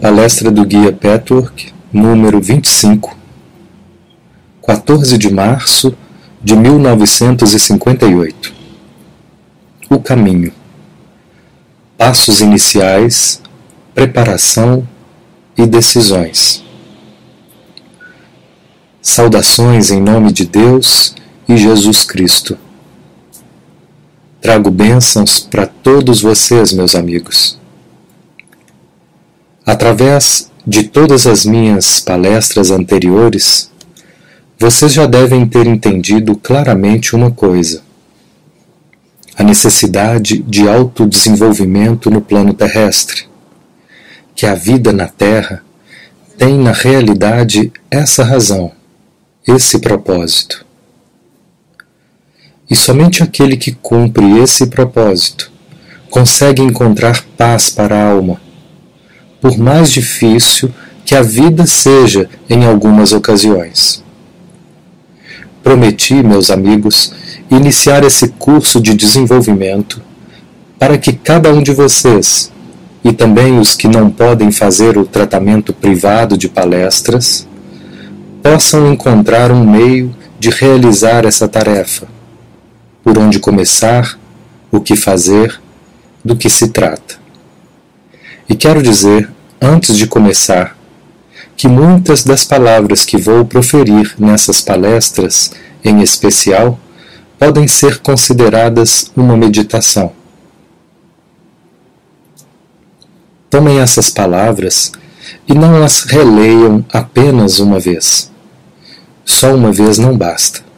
Palestra do Guia Petwork, número 25, 14 de março de 1958. O caminho. Passos iniciais, preparação e decisões. Saudações em nome de Deus e Jesus Cristo. Trago bênçãos para todos vocês, meus amigos. Através de todas as minhas palestras anteriores, vocês já devem ter entendido claramente uma coisa: a necessidade de autodesenvolvimento no plano terrestre, que a vida na Terra tem na realidade essa razão, esse propósito. E somente aquele que cumpre esse propósito consegue encontrar paz para a alma, por mais difícil que a vida seja em algumas ocasiões. Prometi, meus amigos, iniciar esse curso de desenvolvimento para que cada um de vocês, e também os que não podem fazer o tratamento privado de palestras, possam encontrar um meio de realizar essa tarefa por onde começar, o que fazer, do que se trata. E quero dizer, antes de começar, que muitas das palavras que vou proferir nessas palestras, em especial, podem ser consideradas uma meditação. Tomem essas palavras e não as releiam apenas uma vez. Só uma vez não basta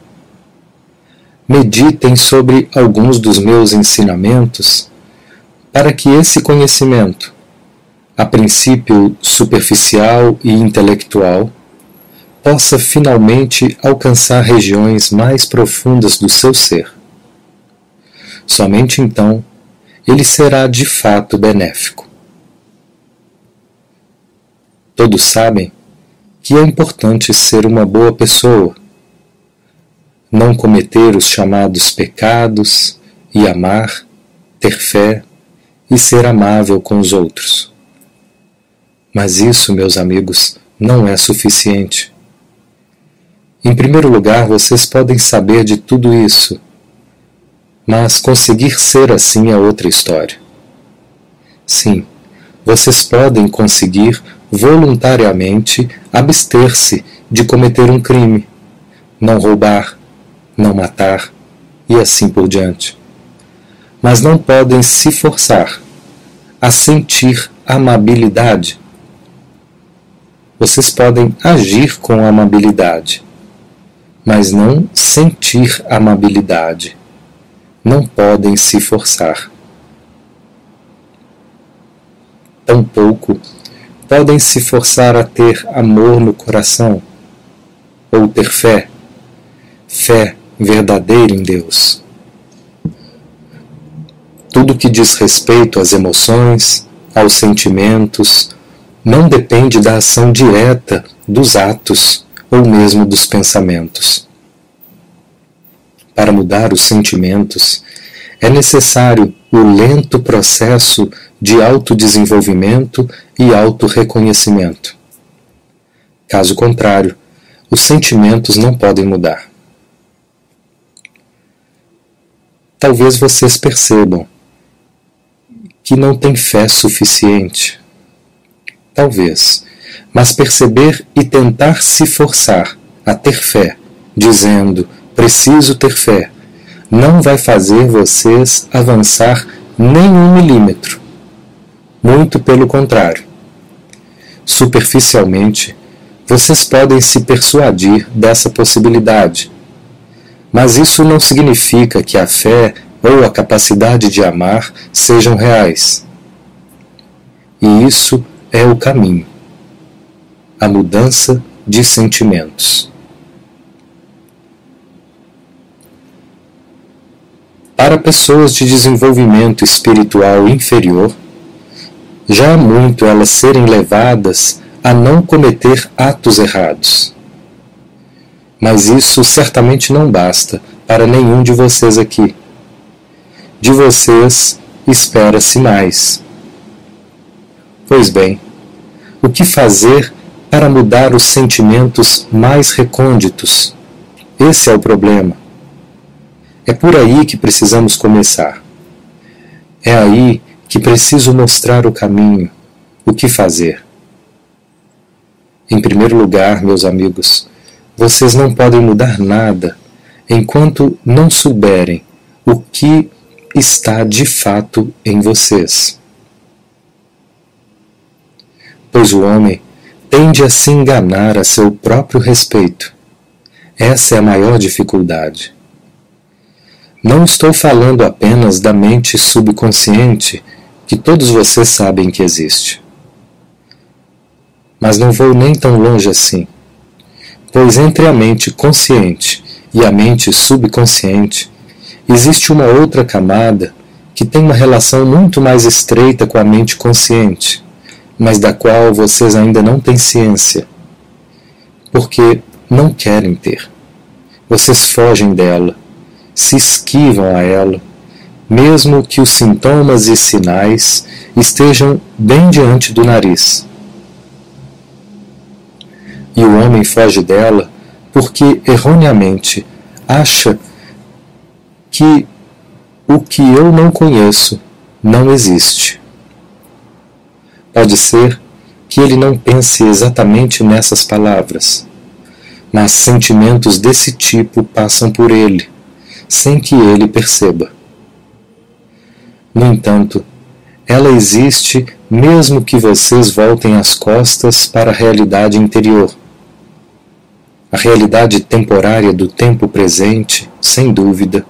meditem sobre alguns dos meus ensinamentos, para que esse conhecimento, a princípio superficial e intelectual, possa finalmente alcançar regiões mais profundas do seu ser. Somente então ele será de fato benéfico. Todos sabem que é importante ser uma boa pessoa não cometer os chamados pecados e amar, ter fé e ser amável com os outros. Mas isso, meus amigos, não é suficiente. Em primeiro lugar, vocês podem saber de tudo isso, mas conseguir ser assim é outra história. Sim, vocês podem conseguir voluntariamente abster-se de cometer um crime, não roubar, não matar e assim por diante. Mas não podem se forçar a sentir amabilidade. Vocês podem agir com amabilidade, mas não sentir amabilidade. Não podem se forçar. Tampouco podem se forçar a ter amor no coração ou ter fé. Fé verdadeiro em Deus. Tudo que diz respeito às emoções, aos sentimentos, não depende da ação direta dos atos ou mesmo dos pensamentos. Para mudar os sentimentos, é necessário o lento processo de autodesenvolvimento e autorreconhecimento. Caso contrário, os sentimentos não podem mudar. talvez vocês percebam que não tem fé suficiente. Talvez. Mas perceber e tentar se forçar a ter fé, dizendo preciso ter fé, não vai fazer vocês avançar nem um milímetro. Muito pelo contrário. Superficialmente, vocês podem se persuadir dessa possibilidade mas isso não significa que a fé ou a capacidade de amar sejam reais. E isso é o caminho a mudança de sentimentos. Para pessoas de desenvolvimento espiritual inferior, já há muito elas serem levadas a não cometer atos errados mas isso certamente não basta para nenhum de vocês aqui. De vocês espera-se mais. Pois bem, o que fazer para mudar os sentimentos mais recônditos. Esse é o problema. É por aí que precisamos começar. É aí que preciso mostrar o caminho, o que fazer. Em primeiro lugar, meus amigos, vocês não podem mudar nada enquanto não souberem o que está de fato em vocês. Pois o homem tende a se enganar a seu próprio respeito. Essa é a maior dificuldade. Não estou falando apenas da mente subconsciente que todos vocês sabem que existe. Mas não vou nem tão longe assim, pois entre a mente consciente e a mente subconsciente existe uma outra camada que tem uma relação muito mais estreita com a mente consciente, mas da qual vocês ainda não têm ciência, porque não querem ter. Vocês fogem dela, se esquivam a ela, mesmo que os sintomas e sinais estejam bem diante do nariz. E o homem foge dela porque erroneamente acha que o que eu não conheço não existe. Pode ser que ele não pense exatamente nessas palavras, mas sentimentos desse tipo passam por ele, sem que ele perceba. No entanto, ela existe mesmo que vocês voltem as costas para a realidade interior. A realidade temporária do tempo presente, sem dúvida,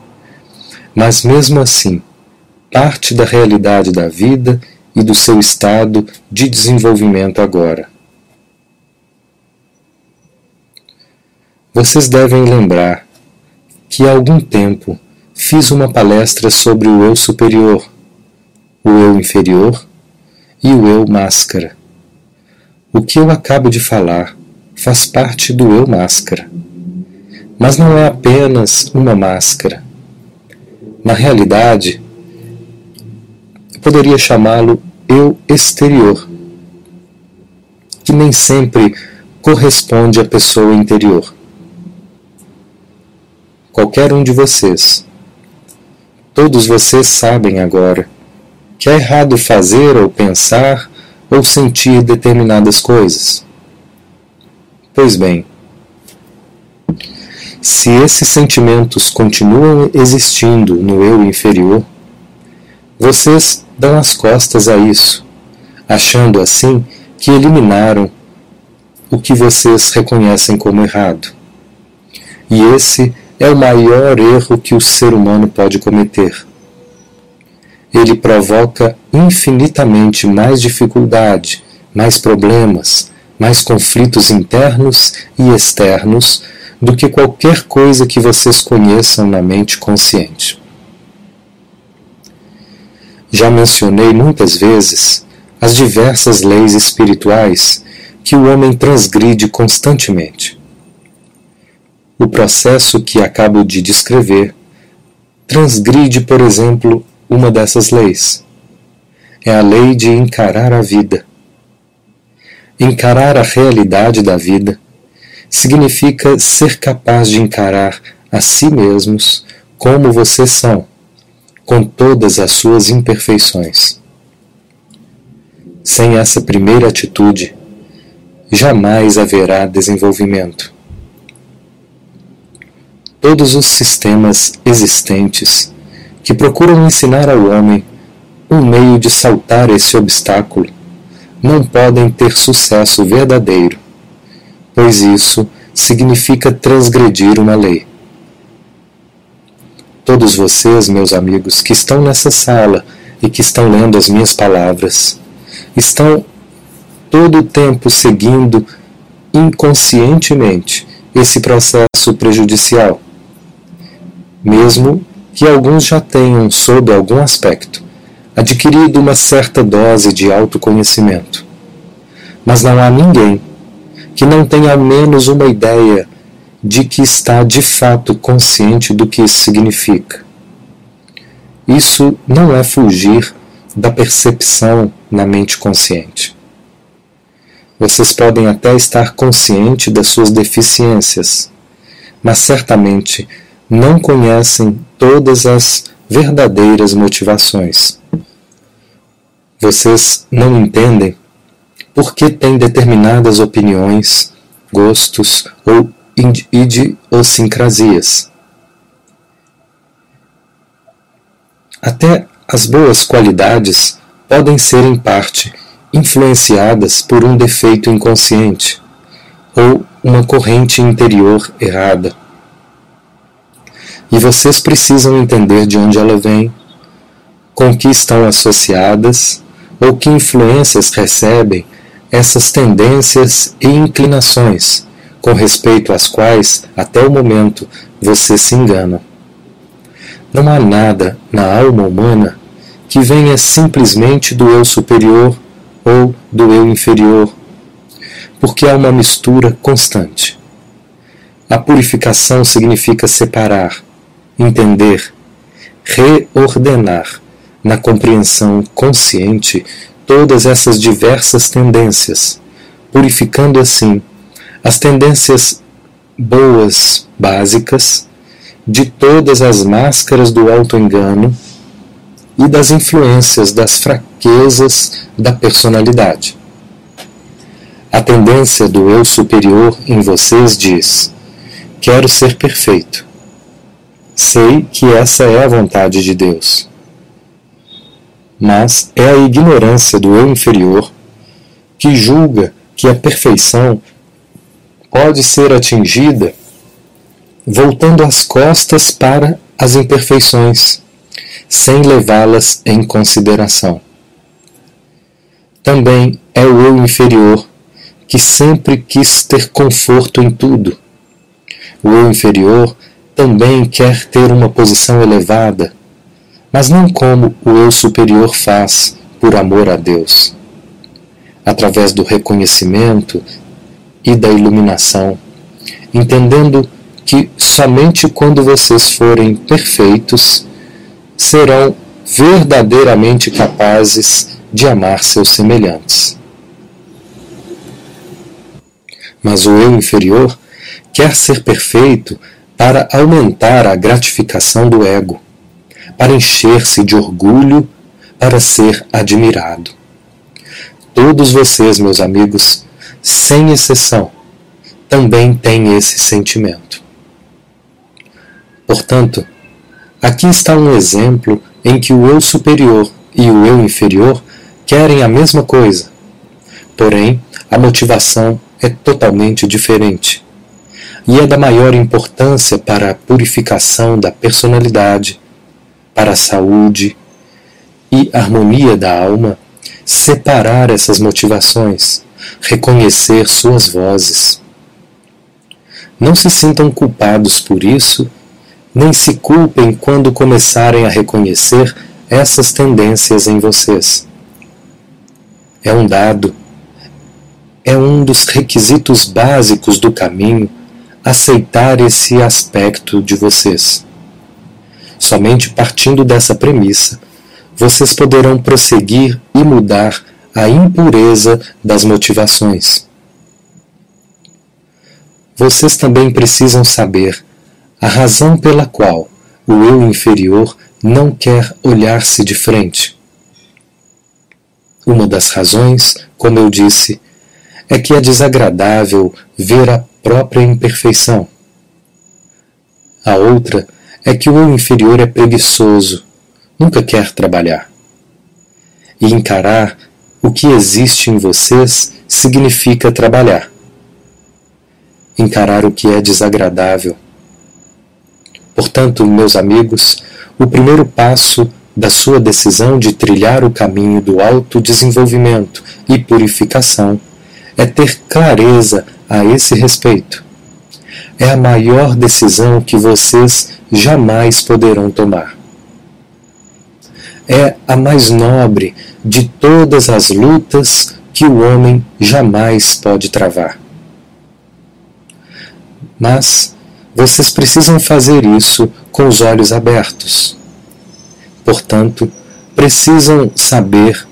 mas mesmo assim, parte da realidade da vida e do seu estado de desenvolvimento agora. Vocês devem lembrar que há algum tempo fiz uma palestra sobre o eu superior, o eu inferior e o eu máscara. O que eu acabo de falar faz parte do eu máscara. Mas não é apenas uma máscara na realidade, poderia chamá-lo eu exterior, que nem sempre corresponde à pessoa interior. Qualquer um de vocês, todos vocês sabem agora que é errado fazer ou pensar ou sentir determinadas coisas. Pois bem, se esses sentimentos continuam existindo no eu inferior, vocês dão as costas a isso, achando assim que eliminaram o que vocês reconhecem como errado. E esse é o maior erro que o ser humano pode cometer. Ele provoca infinitamente mais dificuldade, mais problemas, mais conflitos internos e externos do que qualquer coisa que vocês conheçam na mente consciente. Já mencionei muitas vezes as diversas leis espirituais que o homem transgride constantemente. O processo que acabo de descrever transgride, por exemplo, uma dessas leis. É a lei de encarar a vida. Encarar a realidade da vida significa ser capaz de encarar a si mesmos como vocês são, com todas as suas imperfeições. Sem essa primeira atitude, jamais haverá desenvolvimento. Todos os sistemas existentes que procuram ensinar ao homem um meio de saltar esse obstáculo não podem ter sucesso verdadeiro pois isso significa transgredir uma lei. Todos vocês, meus amigos, que estão nessa sala e que estão lendo as minhas palavras, estão todo o tempo seguindo inconscientemente esse processo prejudicial. Mesmo que alguns já tenham, sob algum aspecto, adquirido uma certa dose de autoconhecimento. Mas não há ninguém que não tem ao menos uma ideia de que está de fato consciente do que isso significa. Isso não é fugir da percepção na mente consciente. Vocês podem até estar conscientes das suas deficiências, mas certamente não conhecem todas as verdadeiras motivações. Vocês não entendem por que têm determinadas opiniões, gostos ou idiosincrasias. Até as boas qualidades podem ser, em parte, influenciadas por um defeito inconsciente ou uma corrente interior errada. E vocês precisam entender de onde ela vem, com que estão associadas ou que influências recebem essas tendências e inclinações, com respeito às quais, até o momento, você se engana. Não há nada na alma humana que venha simplesmente do eu superior ou do eu inferior, porque há uma mistura constante. A purificação significa separar, entender, reordenar na compreensão consciente todas essas diversas tendências, purificando assim as tendências boas básicas de todas as máscaras do auto-engano e das influências das fraquezas da personalidade. A tendência do eu superior em vocês diz: Quero ser perfeito. Sei que essa é a vontade de Deus. Mas é a ignorância do eu inferior que julga que a perfeição pode ser atingida voltando as costas para as imperfeições, sem levá-las em consideração. Também é o eu inferior que sempre quis ter conforto em tudo. O eu inferior também quer ter uma posição elevada, mas não como o eu superior faz por amor a Deus. Através do reconhecimento e da iluminação, entendendo que somente quando vocês forem perfeitos serão verdadeiramente capazes de amar seus semelhantes. Mas o eu inferior quer ser perfeito para aumentar a gratificação do ego, para encher-se de orgulho, para ser admirado. Todos vocês, meus amigos, sem exceção, também têm esse sentimento. Portanto, aqui está um exemplo em que o eu superior e o eu inferior querem a mesma coisa, porém a motivação é totalmente diferente e é da maior importância para a purificação da personalidade, para a saúde e harmonia da alma separar essas motivações, reconhecer suas vozes. Não se sintam culpados por isso nem se culpem quando começarem a reconhecer essas tendências em vocês. É um dado, é um dos requisitos básicos do caminho aceitar esse aspecto de vocês. Somente partindo dessa premissa, vocês poderão prosseguir e mudar a impureza das motivações. Vocês também precisam saber a razão pela qual o eu inferior não quer olhar-se de frente. Uma das razões, como eu disse, é que é desagradável ver a própria imperfeição. A outra é que o eu inferior é preguiçoso, nunca quer trabalhar. E encarar o que existe em vocês significa trabalhar. Encarar o que é desagradável Portanto, meus amigos, o primeiro passo da sua decisão de trilhar o caminho do autodesenvolvimento e purificação é ter clareza a esse respeito. É a maior decisão que vocês jamais poderão tomar. É a mais nobre de todas as lutas que o homem jamais pode travar. Mas vocês precisam fazer isso com os olhos abertos. Portanto, precisam saber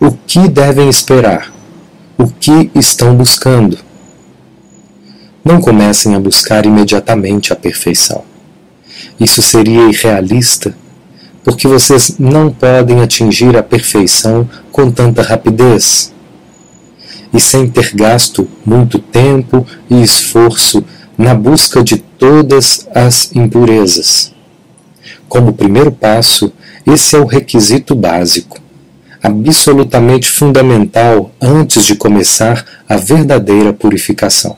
o que devem esperar, o que estão buscando. Não comecem a buscar imediatamente a perfeição. Isso seria irrealista, porque vocês não podem atingir a perfeição com tanta rapidez e sem ter gasto muito tempo e esforço na busca de todas as impurezas. Como primeiro passo, esse é o requisito básico, absolutamente fundamental antes de começar a verdadeira purificação.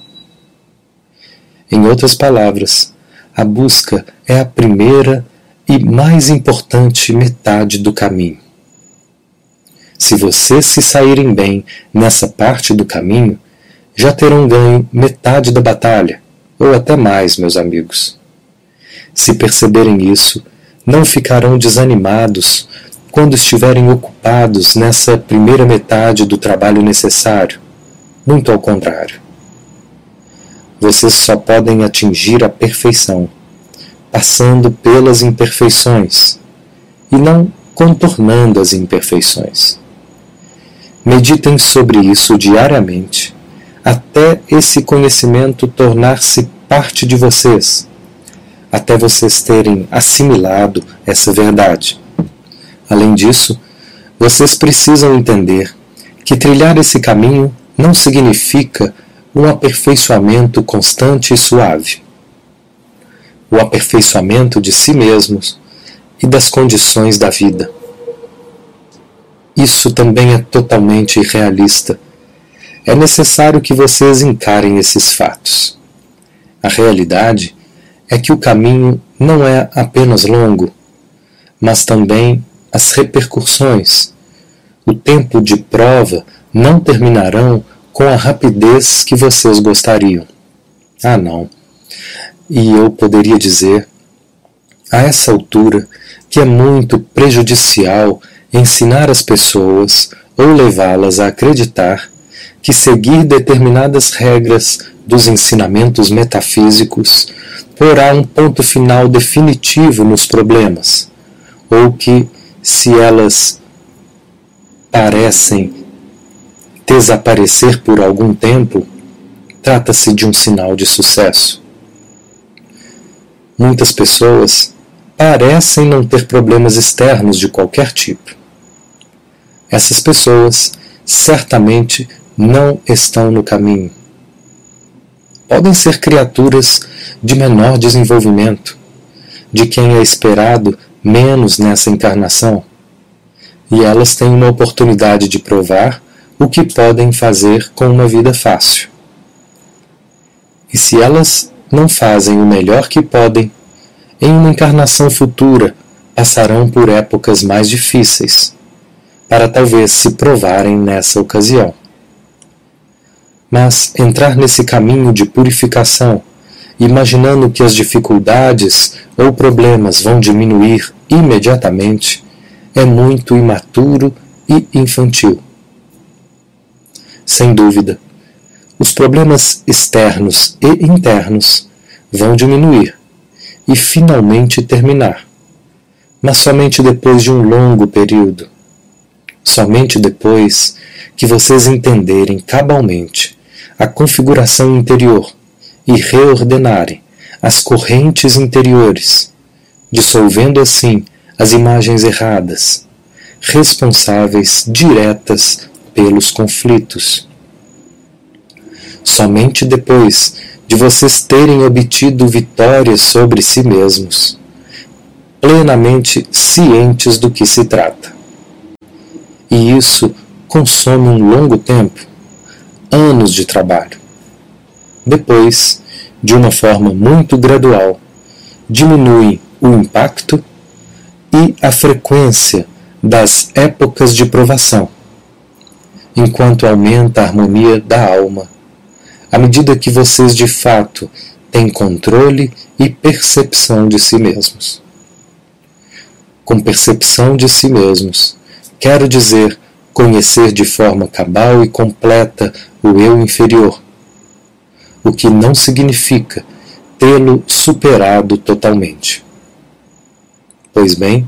Em outras palavras, a busca é a primeira e mais importante metade do caminho. Se vocês se saírem bem nessa parte do caminho, já terão ganho metade da batalha, ou até mais, meus amigos. Se perceberem isso, não ficarão desanimados quando estiverem ocupados nessa primeira metade do trabalho necessário. Muito ao contrário. Vocês só podem atingir a perfeição passando pelas imperfeições e não contornando as imperfeições. Meditem sobre isso diariamente, até esse conhecimento tornar-se parte de vocês, até vocês terem assimilado essa verdade. Além disso, vocês precisam entender que trilhar esse caminho não significa um aperfeiçoamento constante e suave. O aperfeiçoamento de si mesmos e das condições da vida isso também é totalmente irrealista. É necessário que vocês encarem esses fatos. A realidade é que o caminho não é apenas longo, mas também as repercussões. O tempo de prova não terminarão com a rapidez que vocês gostariam. Ah, não. E eu poderia dizer, a essa altura, que é muito prejudicial ensinar as pessoas ou levá-las a acreditar que seguir determinadas regras dos ensinamentos metafísicos porá um ponto final definitivo nos problemas, ou que, se elas parecem desaparecer por algum tempo, trata-se de um sinal de sucesso. Muitas pessoas parecem não ter problemas externos de qualquer tipo essas pessoas certamente não estão no caminho. Podem ser criaturas de menor desenvolvimento, de quem é esperado menos nessa encarnação, e elas têm uma oportunidade de provar o que podem fazer com uma vida fácil. E se elas não fazem o melhor que podem, em uma encarnação futura passarão por épocas mais difíceis para talvez se provarem nessa ocasião. Mas entrar nesse caminho de purificação, imaginando que as dificuldades ou problemas vão diminuir imediatamente, é muito imaturo e infantil. Sem dúvida, os problemas externos e internos vão diminuir e finalmente terminar, mas somente depois de um longo período. Somente depois que vocês entenderem cabalmente a configuração interior e reordenarem as correntes interiores, dissolvendo assim as imagens erradas, responsáveis diretas pelos conflitos. Somente depois de vocês terem obtido vitórias sobre si mesmos, plenamente cientes do que se trata e isso consome um longo tempo, anos de trabalho. Depois, de uma forma muito gradual, diminui o impacto e a frequência das épocas de provação, enquanto aumenta a harmonia da alma, à medida que vocês de fato têm controle e percepção de si mesmos. Com percepção de si mesmos, Quero dizer, conhecer de forma cabal e completa o eu inferior, o que não significa tê-lo superado totalmente. Pois bem,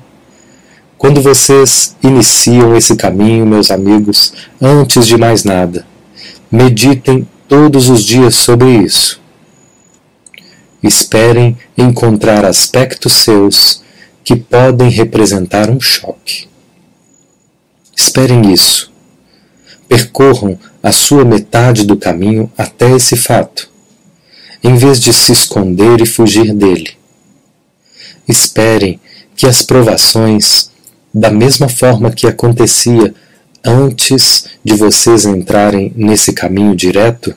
quando vocês iniciam esse caminho, meus amigos, antes de mais nada, meditem todos os dias sobre isso. Esperem encontrar aspectos seus que podem representar um choque. Esperem isso. Percorram a sua metade do caminho até esse fato, em vez de se esconder e fugir dele. Esperem que as provações, da mesma forma que acontecia antes de vocês entrarem nesse caminho direto,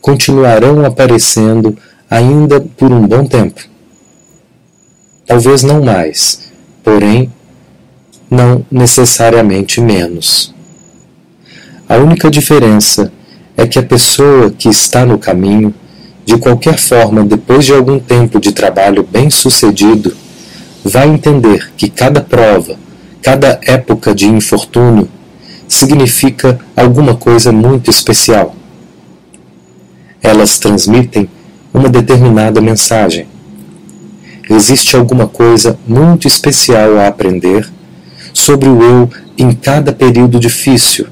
continuarão aparecendo ainda por um bom tempo. Talvez não mais, porém, não necessariamente menos. A única diferença é que a pessoa que está no caminho, de qualquer forma, depois de algum tempo de trabalho bem sucedido, vai entender que cada prova, cada época de infortúnio, significa alguma coisa muito especial. Elas transmitem uma determinada mensagem. Existe alguma coisa muito especial a aprender sobre o eu em cada período difícil,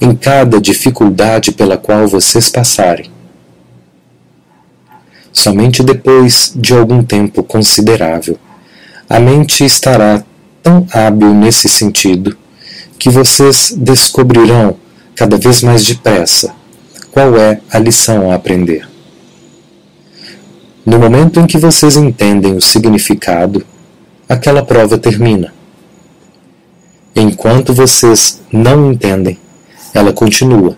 em cada dificuldade pela qual vocês passarem. Somente depois de algum tempo considerável, a mente estará tão hábil nesse sentido que vocês descobrirão cada vez mais depressa qual é a lição a aprender. No momento em que vocês entendem o significado, aquela prova termina. Enquanto vocês não entendem, ela continua.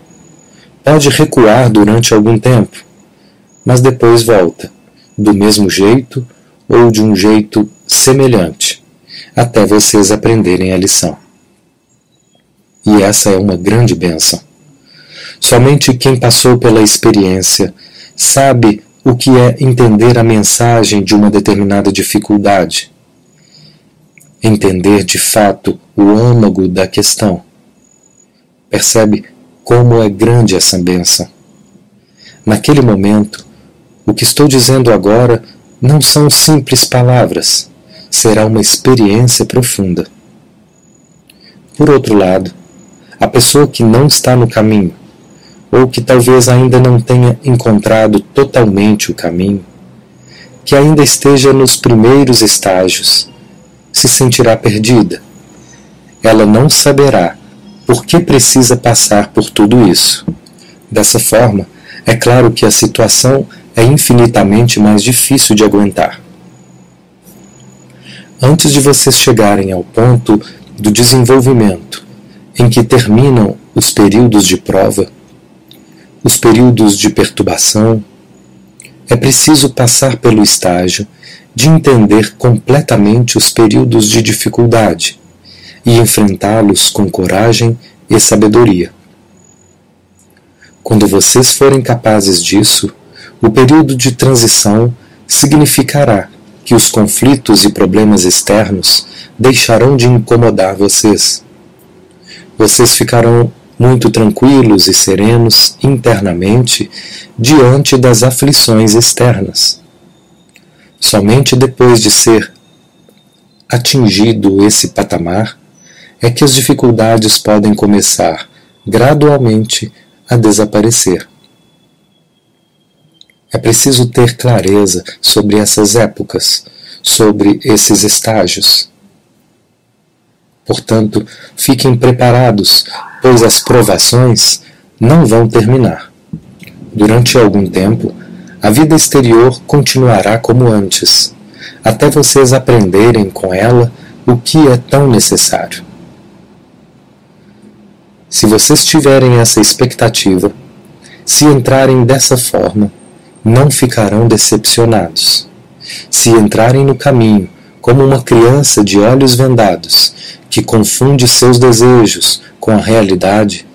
Pode recuar durante algum tempo, mas depois volta, do mesmo jeito ou de um jeito semelhante, até vocês aprenderem a lição. E essa é uma grande bênção. Somente quem passou pela experiência sabe o que é entender a mensagem de uma determinada dificuldade, entender de fato o âmago da questão. Percebe como é grande essa benção. Naquele momento, o que estou dizendo agora não são simples palavras, será uma experiência profunda. Por outro lado, a pessoa que não está no caminho ou que talvez ainda não tenha encontrado totalmente o caminho, que ainda esteja nos primeiros estágios, se sentirá perdida. Ela não saberá por que precisa passar por tudo isso. Dessa forma, é claro que a situação é infinitamente mais difícil de aguentar. Antes de vocês chegarem ao ponto do desenvolvimento em que terminam os períodos de prova, os períodos de perturbação, é preciso passar pelo estágio de entender completamente os períodos de dificuldade e enfrentá-los com coragem e sabedoria. Quando vocês forem capazes disso, o período de transição significará que os conflitos e problemas externos deixarão de incomodar vocês. Vocês ficarão muito tranquilos e serenos internamente diante das aflições externas. Somente depois de ser atingido esse patamar é que as dificuldades podem começar gradualmente a desaparecer. É preciso ter clareza sobre essas épocas, sobre esses estágios. Portanto, fiquem preparados, pois as provações não vão terminar. Durante algum tempo, a vida exterior continuará como antes, até vocês aprenderem com ela o que é tão necessário. Se vocês tiverem essa expectativa, se entrarem dessa forma, não ficarão decepcionados. Se entrarem no caminho como uma criança de olhos vendados, que confunde seus desejos com a realidade,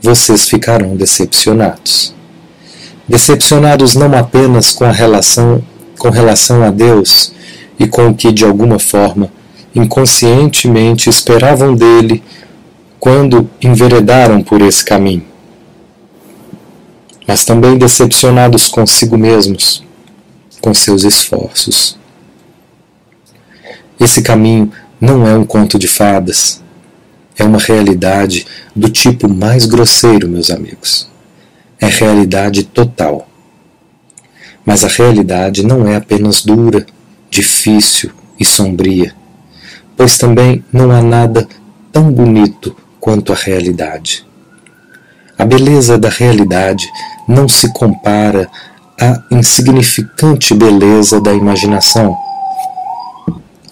vocês ficarão decepcionados. Decepcionados não apenas com a relação com relação a Deus e com o que de alguma forma inconscientemente esperavam dele quando enveredaram por esse caminho, mas também decepcionados consigo mesmos, com seus esforços. Esse caminho não é um conto de fadas. É uma realidade do tipo mais grosseiro, meus amigos. é realidade total. Mas a realidade não é apenas dura, difícil e sombria, pois também não há nada tão bonito quanto a realidade. A beleza da realidade não se compara à insignificante beleza da imaginação,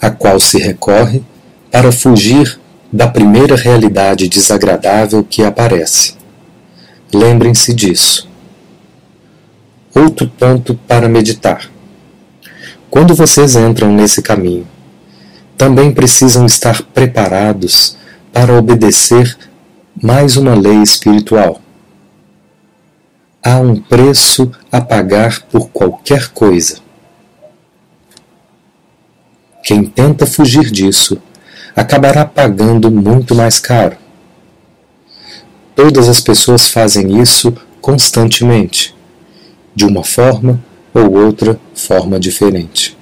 a qual se recorre para fugir da primeira realidade desagradável que aparece. Lembrem-se disso. Outro ponto para meditar. Quando vocês entram nesse caminho, também precisam estar preparados para obedecer mais uma lei espiritual. Há um preço a pagar por qualquer coisa. Quem tenta fugir disso acabará pagando muito mais caro. Todas as pessoas fazem isso constantemente, de uma forma ou outra forma diferente.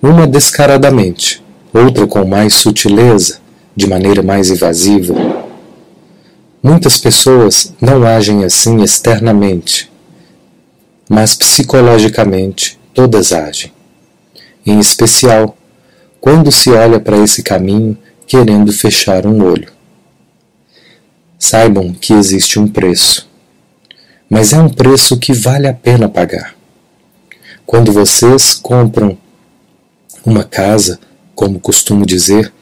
Uma descaradamente, outra com mais sutileza, de maneira mais evasiva. Muitas pessoas não agem assim externamente, mas psicologicamente todas agem. Em especial, quando se olha para esse caminho querendo fechar um olho. Saibam que existe um preço, mas é um preço que vale a pena pagar. Quando vocês compram uma casa, como costumo dizer,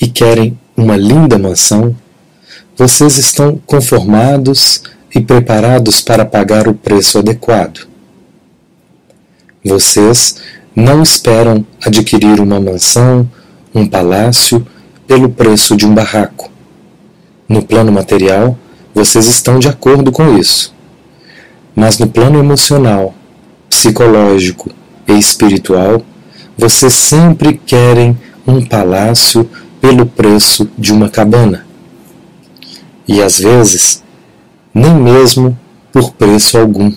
e querem uma linda mansão, vocês estão conformados e preparados para pagar o preço adequado. Vocês não esperam adquirir uma mansão, um palácio, pelo preço de um barraco. No plano material, vocês estão de acordo com isso. Mas no plano emocional, psicológico e espiritual, vocês sempre querem um palácio pelo preço de uma cabana. E às vezes, nem mesmo por preço algum.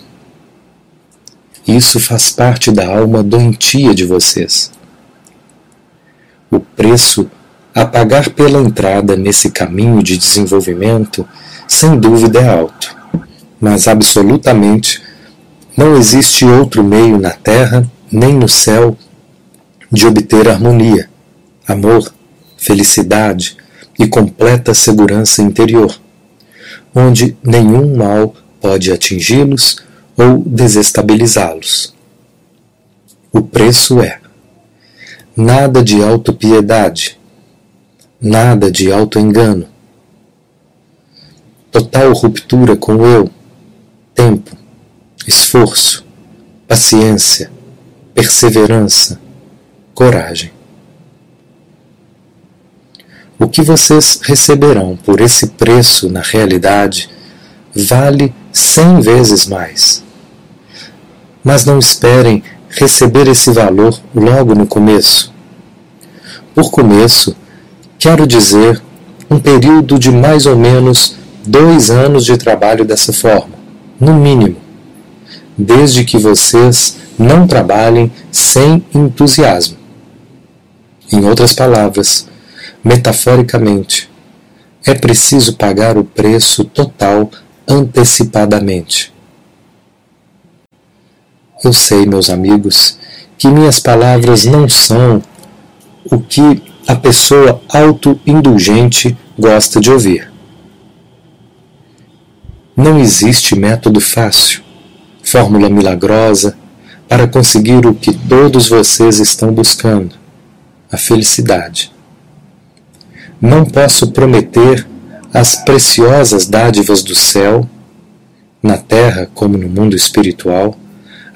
Isso faz parte da alma doentia de vocês. O preço a pagar pela entrada nesse caminho de desenvolvimento, sem dúvida, é alto. Mas absolutamente não existe outro meio na terra nem no céu de obter harmonia, amor, felicidade e completa segurança interior, onde nenhum mal pode atingi-los ou desestabilizá-los. O preço é nada de autopiedade, nada de auto-engano. Total ruptura com o eu, tempo, esforço, paciência, perseverança, coragem. O que vocês receberão por esse preço na realidade vale cem vezes mais. Mas não esperem receber esse valor logo no começo. Por começo, Quero dizer, um período de mais ou menos dois anos de trabalho dessa forma, no mínimo, desde que vocês não trabalhem sem entusiasmo. Em outras palavras, metaforicamente, é preciso pagar o preço total antecipadamente. Eu sei, meus amigos, que minhas palavras não são o que a pessoa autoindulgente gosta de ouvir. Não existe método fácil, fórmula milagrosa para conseguir o que todos vocês estão buscando, a felicidade. Não posso prometer as preciosas dádivas do céu, na terra como no mundo espiritual,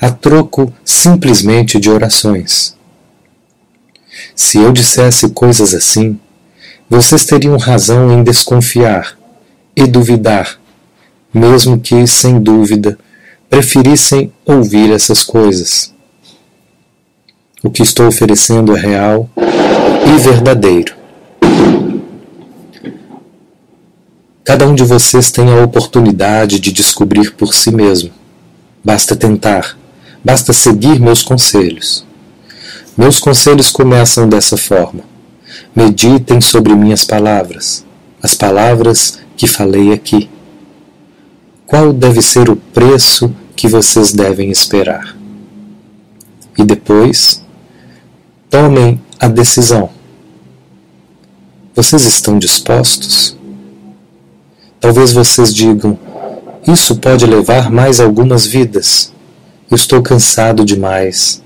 a troco simplesmente de orações. Se eu dissesse coisas assim, vocês teriam razão em desconfiar e duvidar, mesmo que, sem dúvida, preferissem ouvir essas coisas. O que estou oferecendo é real e verdadeiro. Cada um de vocês tem a oportunidade de descobrir por si mesmo. Basta tentar, basta seguir meus conselhos. Meus conselhos começam dessa forma. Meditem sobre minhas palavras, as palavras que falei aqui. qual deve ser o preço que vocês devem esperar. E depois, tomem a decisão. Vocês estão dispostos? Talvez vocês digam: Isso pode levar mais algumas vidas. Estou cansado demais.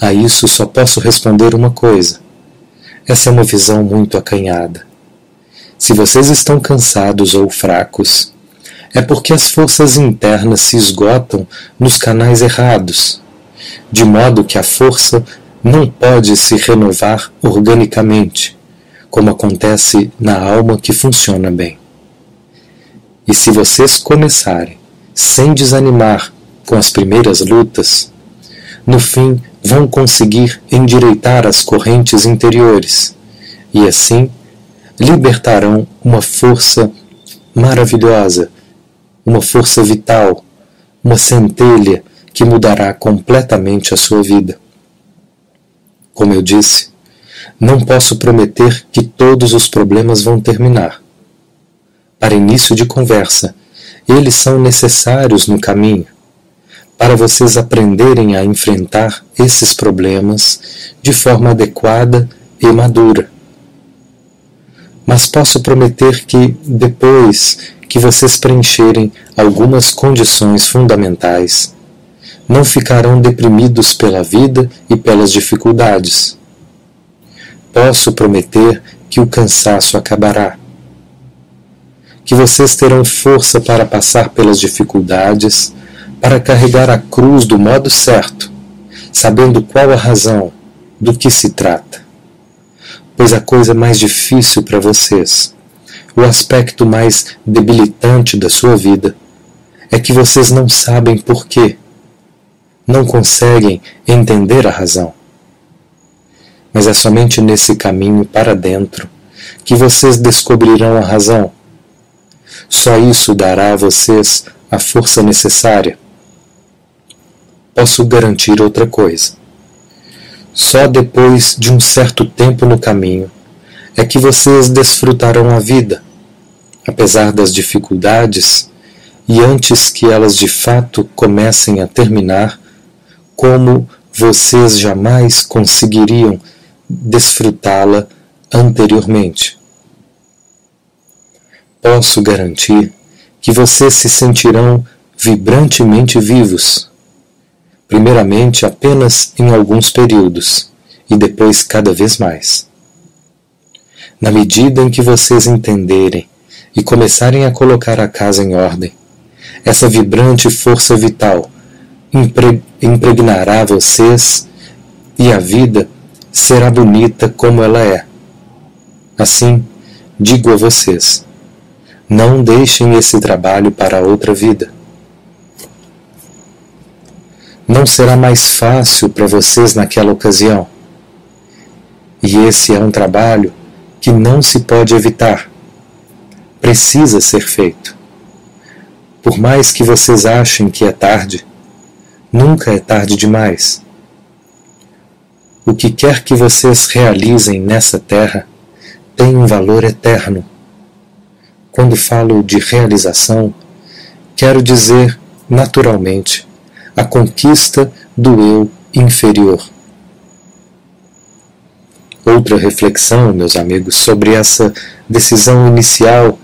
A isso só posso responder uma coisa. Essa é uma visão muito acanhada. Se vocês estão cansados ou fracos, é porque as forças internas se esgotam nos canais errados, de modo que a força não pode se renovar organicamente, como acontece na alma que funciona bem. E se vocês começarem sem desanimar com as primeiras lutas, no fim vão conseguir endireitar as correntes interiores e assim libertarão uma força maravilhosa, uma força vital, uma centelha que mudará completamente a sua vida. Como eu disse, não posso prometer que todos os problemas vão terminar para início de conversa, eles são necessários no caminho para vocês aprenderem a enfrentar esses problemas de forma adequada e madura. Mas posso prometer que, depois que vocês preencherem algumas condições fundamentais, não ficarão deprimidos pela vida e pelas dificuldades. Posso prometer que o cansaço acabará que vocês terão força para passar pelas dificuldades, para carregar a cruz do modo certo, sabendo qual a razão, do que se trata. Pois a coisa mais difícil para vocês, o aspecto mais debilitante da sua vida, é que vocês não sabem por quê, não conseguem entender a razão. Mas é somente nesse caminho para dentro que vocês descobrirão a razão só isso dará a vocês a força necessária. Posso garantir outra coisa. Só depois de um certo tempo no caminho é que vocês desfrutarão a vida, apesar das dificuldades, e antes que elas de fato comecem a terminar, como vocês jamais conseguiriam desfrutá-la anteriormente posso garantir que vocês se sentirão vibrantemente vivos, primeiramente apenas em alguns períodos e depois cada vez mais. Na medida em que vocês entenderem e começarem a colocar a casa em ordem, essa vibrante força vital impregnará vocês e a vida será bonita como ela é. Assim, digo a vocês não deixem esse trabalho para outra vida. Não será mais fácil para vocês naquela ocasião. E esse é um trabalho que não se pode evitar. Precisa ser feito. Por mais que vocês achem que é tarde, nunca é tarde demais. O que quer que vocês realizem nessa terra tem um valor eterno quando falo de realização, quero dizer, naturalmente, a conquista do eu inferior. Outra reflexão, meus amigos, sobre essa decisão inicial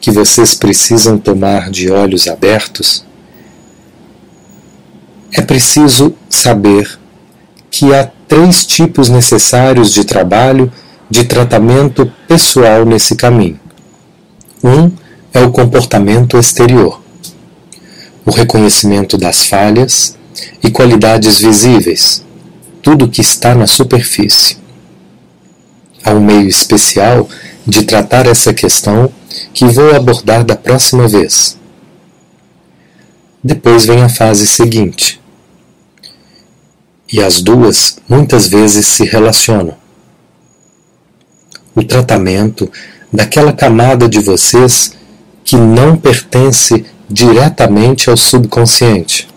que vocês precisam tomar de olhos abertos, é preciso saber que há três tipos necessários de trabalho de tratamento pessoal nesse caminho. Um é o comportamento exterior, o reconhecimento das falhas e qualidades visíveis, tudo que está na superfície. Há um meio especial de tratar essa questão que vou abordar da próxima vez. Depois vem a fase seguinte. E as duas muitas vezes se relacionam. O tratamento daquela camada de vocês que não pertence diretamente ao subconsciente,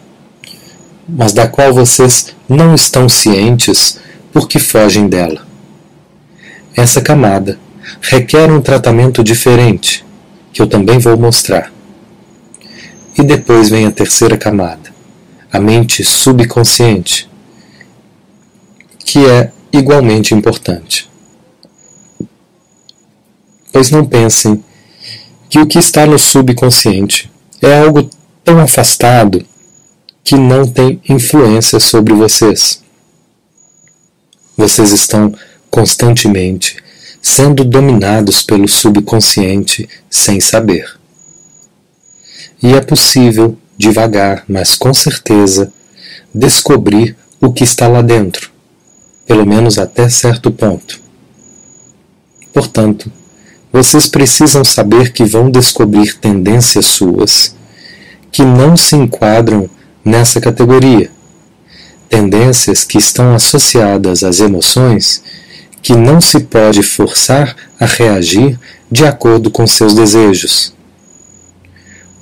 mas da qual vocês não estão cientes porque fogem dela. Essa camada requer um tratamento diferente, que eu também vou mostrar. E depois vem a terceira camada, a mente subconsciente, que é igualmente importante. Pois não pensem que o que está no subconsciente é algo tão afastado que não tem influência sobre vocês. Vocês estão constantemente sendo dominados pelo subconsciente sem saber. E é possível, devagar, mas com certeza, descobrir o que está lá dentro, pelo menos até certo ponto. Portanto, vocês precisam saber que vão descobrir tendências suas que não se enquadram nessa categoria. Tendências que estão associadas às emoções que não se pode forçar a reagir de acordo com seus desejos.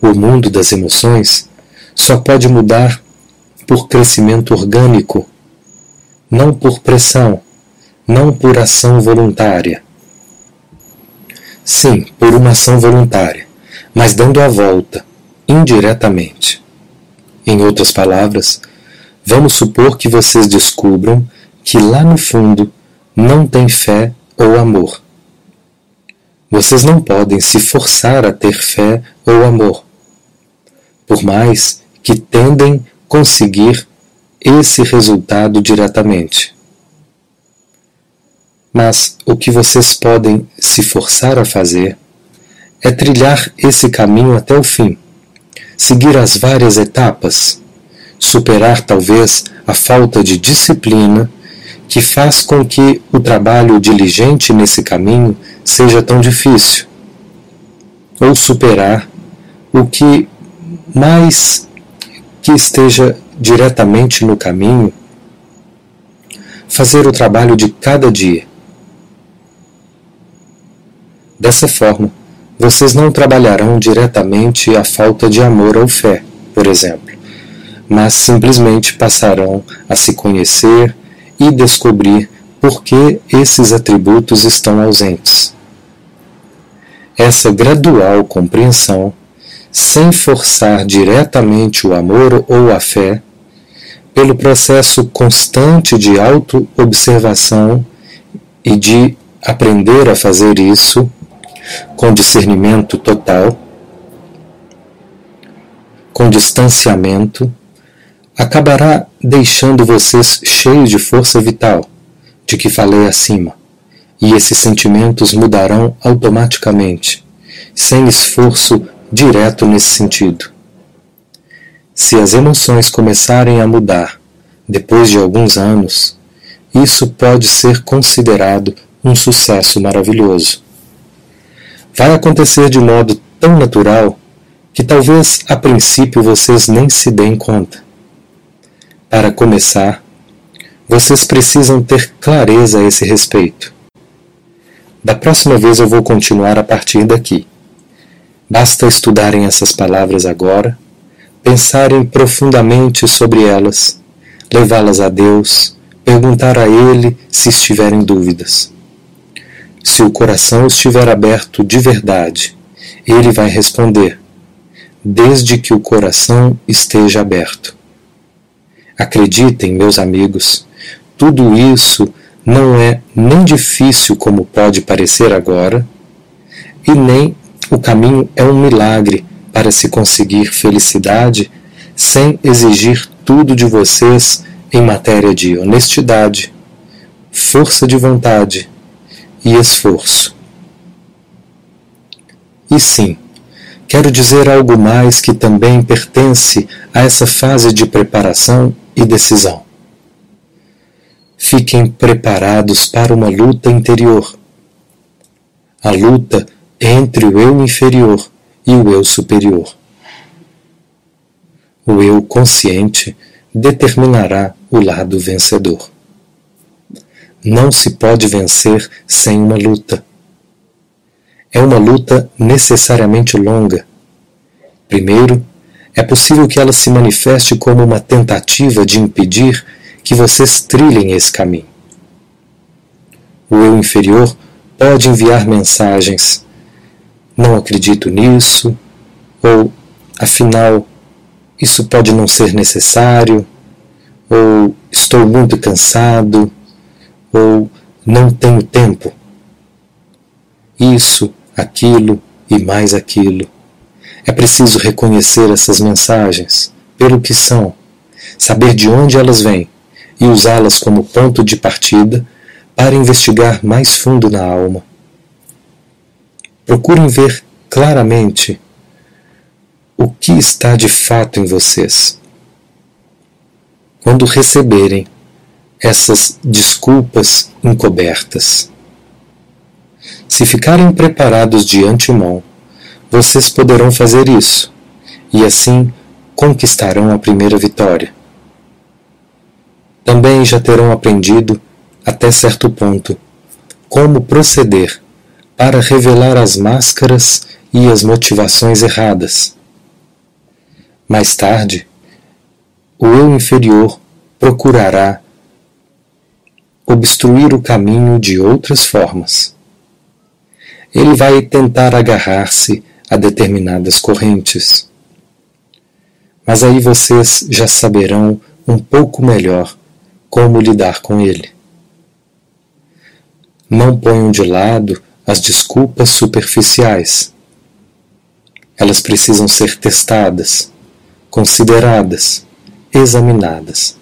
O mundo das emoções só pode mudar por crescimento orgânico, não por pressão, não por ação voluntária. Sim, por uma ação voluntária, mas dando a volta, indiretamente. Em outras palavras, vamos supor que vocês descubram que lá no fundo não têm fé ou amor. Vocês não podem se forçar a ter fé ou amor, por mais que tendem conseguir esse resultado diretamente. Mas o que vocês podem se forçar a fazer é trilhar esse caminho até o fim, seguir as várias etapas, superar talvez a falta de disciplina que faz com que o trabalho diligente nesse caminho seja tão difícil, ou superar o que mais que esteja diretamente no caminho, fazer o trabalho de cada dia. Dessa forma, vocês não trabalharão diretamente a falta de amor ou fé, por exemplo, mas simplesmente passarão a se conhecer e descobrir por que esses atributos estão ausentes. Essa gradual compreensão, sem forçar diretamente o amor ou a fé, pelo processo constante de auto-observação e de aprender a fazer isso com discernimento total, com distanciamento, acabará deixando vocês cheios de força vital, de que falei acima, e esses sentimentos mudarão automaticamente, sem esforço direto nesse sentido. Se as emoções começarem a mudar depois de alguns anos, isso pode ser considerado um sucesso maravilhoso. Vai acontecer de modo tão natural que talvez a princípio vocês nem se deem conta. Para começar, vocês precisam ter clareza a esse respeito. Da próxima vez eu vou continuar a partir daqui. Basta estudarem essas palavras agora, pensarem profundamente sobre elas, levá-las a Deus, perguntar a Ele se estiverem dúvidas. Se o coração estiver aberto de verdade, Ele vai responder, desde que o coração esteja aberto. Acreditem, meus amigos, tudo isso não é nem difícil como pode parecer agora, e nem o caminho é um milagre para se conseguir felicidade sem exigir tudo de vocês em matéria de honestidade, força de vontade e esforço. E sim, quero dizer algo mais que também pertence a essa fase de preparação e decisão. Fiquem preparados para uma luta interior. A luta entre o eu inferior e o eu superior. O eu consciente determinará o lado vencedor. Não se pode vencer sem uma luta. É uma luta necessariamente longa. Primeiro, é possível que ela se manifeste como uma tentativa de impedir que vocês trilhem esse caminho. O eu inferior pode enviar mensagens: não acredito nisso, ou afinal, isso pode não ser necessário, ou estou muito cansado, ou não tenho tempo. Isso, aquilo e mais aquilo. É preciso reconhecer essas mensagens pelo que são, saber de onde elas vêm e usá-las como ponto de partida para investigar mais fundo na alma. Procurem ver claramente o que está de fato em vocês. Quando receberem essas desculpas encobertas. Se ficarem preparados de antemão, vocês poderão fazer isso, e assim conquistarão a primeira vitória. Também já terão aprendido, até certo ponto, como proceder para revelar as máscaras e as motivações erradas. Mais tarde, o eu inferior procurará obstruir o caminho de outras formas. Ele vai tentar agarrar-se a determinadas correntes. Mas aí vocês já saberão um pouco melhor como lidar com ele. Não ponham de lado as desculpas superficiais. Elas precisam ser testadas, consideradas, examinadas.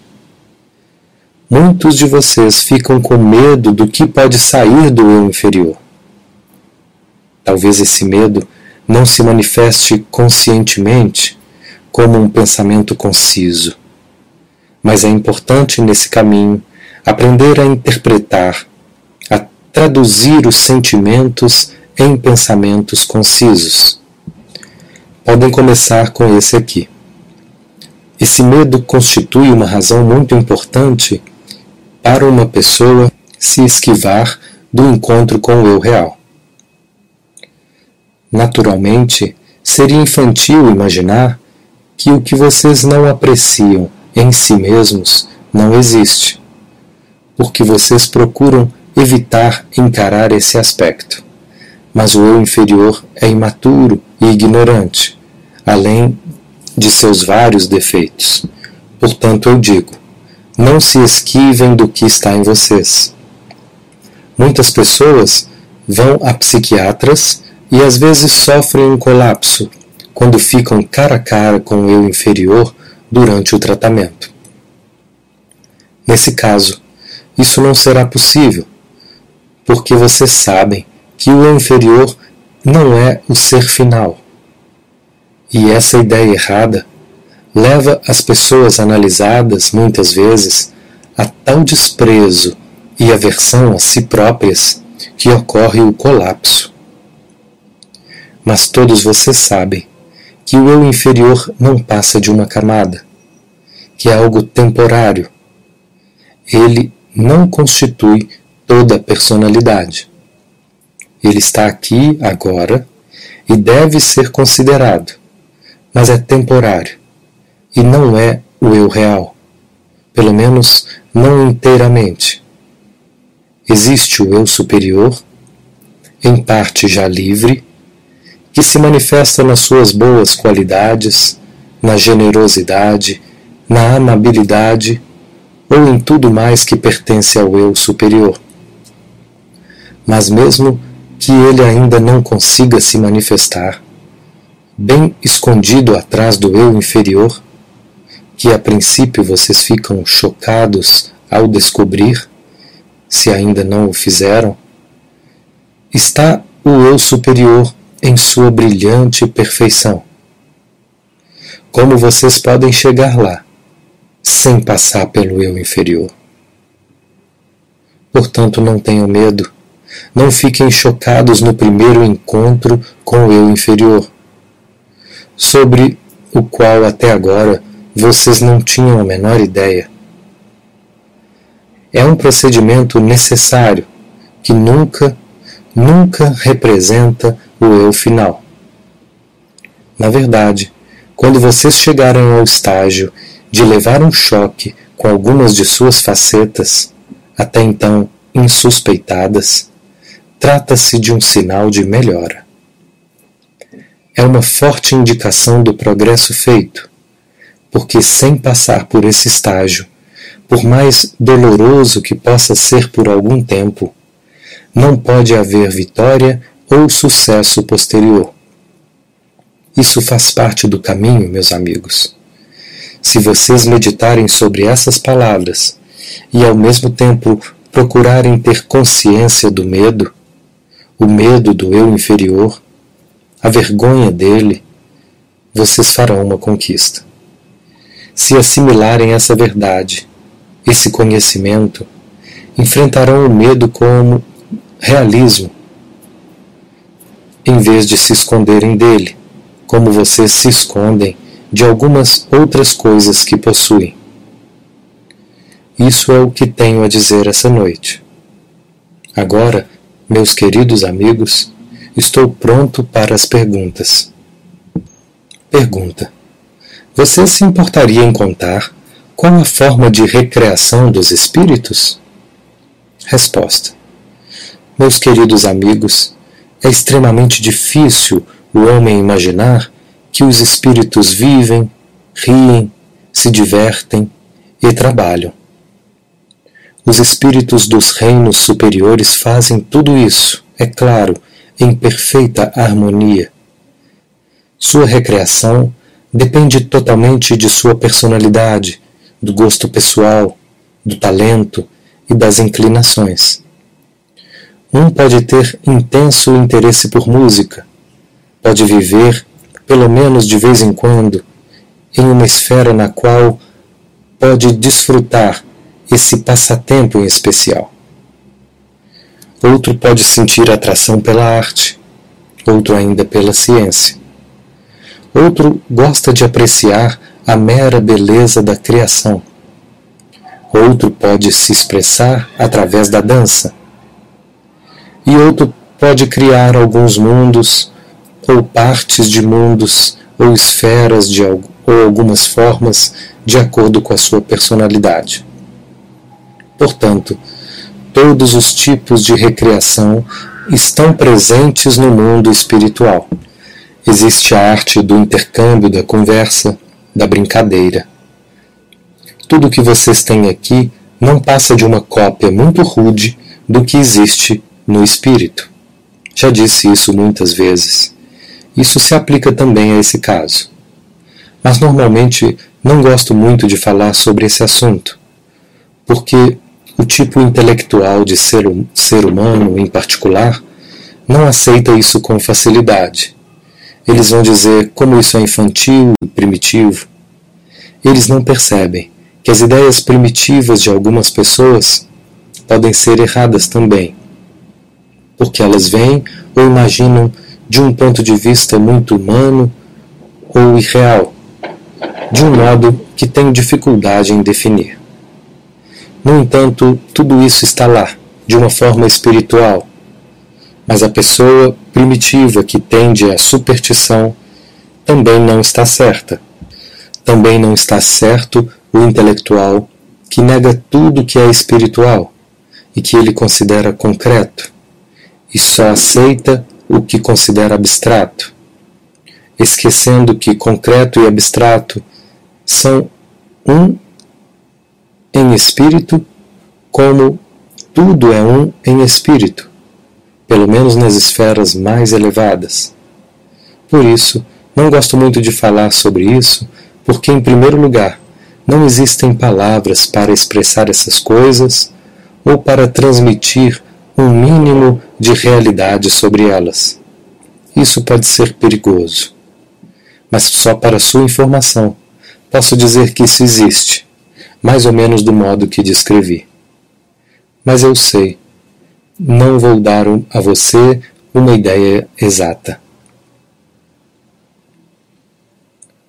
Muitos de vocês ficam com medo do que pode sair do eu inferior. Talvez esse medo não se manifeste conscientemente como um pensamento conciso, mas é importante nesse caminho aprender a interpretar traduzir os sentimentos em pensamentos concisos. Podem começar com esse aqui. Esse medo constitui uma razão muito importante para uma pessoa se esquivar do encontro com o eu real. Naturalmente, seria infantil imaginar que o que vocês não apreciam em si mesmos não existe, porque vocês procuram evitar encarar esse aspecto. Mas o eu inferior é imaturo e ignorante, além de seus vários defeitos. Portanto, eu digo: não se esquivem do que está em vocês. Muitas pessoas vão a psiquiatras e às vezes sofrem um colapso quando ficam cara a cara com o eu inferior durante o tratamento. Nesse caso, isso não será possível, porque vocês sabem que o eu inferior não é o ser final. E essa ideia errada leva as pessoas analisadas, muitas vezes, a tal desprezo e aversão a si próprias que ocorre o colapso. Mas todos vocês sabem que o eu inferior não passa de uma camada, que é algo temporário. Ele não constitui toda a personalidade. Ele está aqui agora e deve ser considerado, mas é temporário e não é o eu real, pelo menos não inteiramente. Existe o eu superior, em parte já livre, que se manifesta nas suas boas qualidades, na generosidade, na amabilidade ou em tudo mais que pertence ao eu superior. Mas mesmo que ele ainda não consiga se manifestar, bem escondido atrás do eu inferior, que a princípio vocês ficam chocados ao descobrir, se ainda não o fizeram, está o eu superior em sua brilhante perfeição. Como vocês podem chegar lá, sem passar pelo eu inferior? Portanto, não tenham medo não fiquem chocados no primeiro encontro com o eu inferior, sobre o qual até agora vocês não tinham a menor ideia. É um procedimento necessário que nunca, nunca representa o eu final. Na verdade, quando vocês chegarem ao estágio de levar um choque com algumas de suas facetas, até então insuspeitadas, trata-se de um sinal de melhora. é uma forte indicação do progresso feito, porque sem passar por esse estágio, por mais doloroso que possa ser por algum tempo, não pode haver vitória ou sucesso posterior. Isso faz parte do caminho, meus amigos. Se vocês meditarem sobre essas palavras e ao mesmo tempo procurarem ter consciência do medo, o medo do eu inferior, a vergonha dele, vocês farão uma conquista. Se assimilarem essa verdade, esse conhecimento, enfrentarão o medo como realismo, em vez de se esconderem dele, como vocês se escondem de algumas outras coisas que possuem. Isso é o que tenho a dizer essa noite. Agora, meus queridos amigos, estou pronto para as perguntas. Pergunta: Você se importaria em contar qual a forma de recreação dos espíritos? Resposta: Meus queridos amigos, é extremamente difícil o homem imaginar que os espíritos vivem, riem, se divertem e trabalham. Os espíritos dos reinos superiores fazem tudo isso, é claro, em perfeita harmonia. Sua recreação depende totalmente de sua personalidade, do gosto pessoal, do talento e das inclinações. Um pode ter intenso interesse por música, pode viver, pelo menos de vez em quando, em uma esfera na qual pode desfrutar esse passatempo em especial. Outro pode sentir atração pela arte, outro ainda pela ciência. Outro gosta de apreciar a mera beleza da criação. Outro pode se expressar através da dança. E outro pode criar alguns mundos, ou partes de mundos, ou esferas de, ou algumas formas, de acordo com a sua personalidade. Portanto, todos os tipos de recreação estão presentes no mundo espiritual. Existe a arte do intercâmbio, da conversa, da brincadeira. Tudo que vocês têm aqui não passa de uma cópia muito rude do que existe no espírito. Já disse isso muitas vezes. Isso se aplica também a esse caso. Mas normalmente não gosto muito de falar sobre esse assunto, porque o tipo intelectual de ser, ser humano, em particular, não aceita isso com facilidade. Eles vão dizer como isso é infantil e primitivo. Eles não percebem que as ideias primitivas de algumas pessoas podem ser erradas também, porque elas veem ou imaginam de um ponto de vista muito humano ou irreal, de um modo que tem dificuldade em definir. No entanto, tudo isso está lá, de uma forma espiritual. Mas a pessoa primitiva que tende à superstição também não está certa. Também não está certo o intelectual que nega tudo que é espiritual e que ele considera concreto, e só aceita o que considera abstrato, esquecendo que concreto e abstrato são um em espírito, como tudo é um em espírito, pelo menos nas esferas mais elevadas. Por isso, não gosto muito de falar sobre isso, porque, em primeiro lugar, não existem palavras para expressar essas coisas ou para transmitir um mínimo de realidade sobre elas. Isso pode ser perigoso. Mas só para sua informação, posso dizer que isso existe mais ou menos do modo que descrevi. Mas eu sei, não vou dar a você uma ideia exata.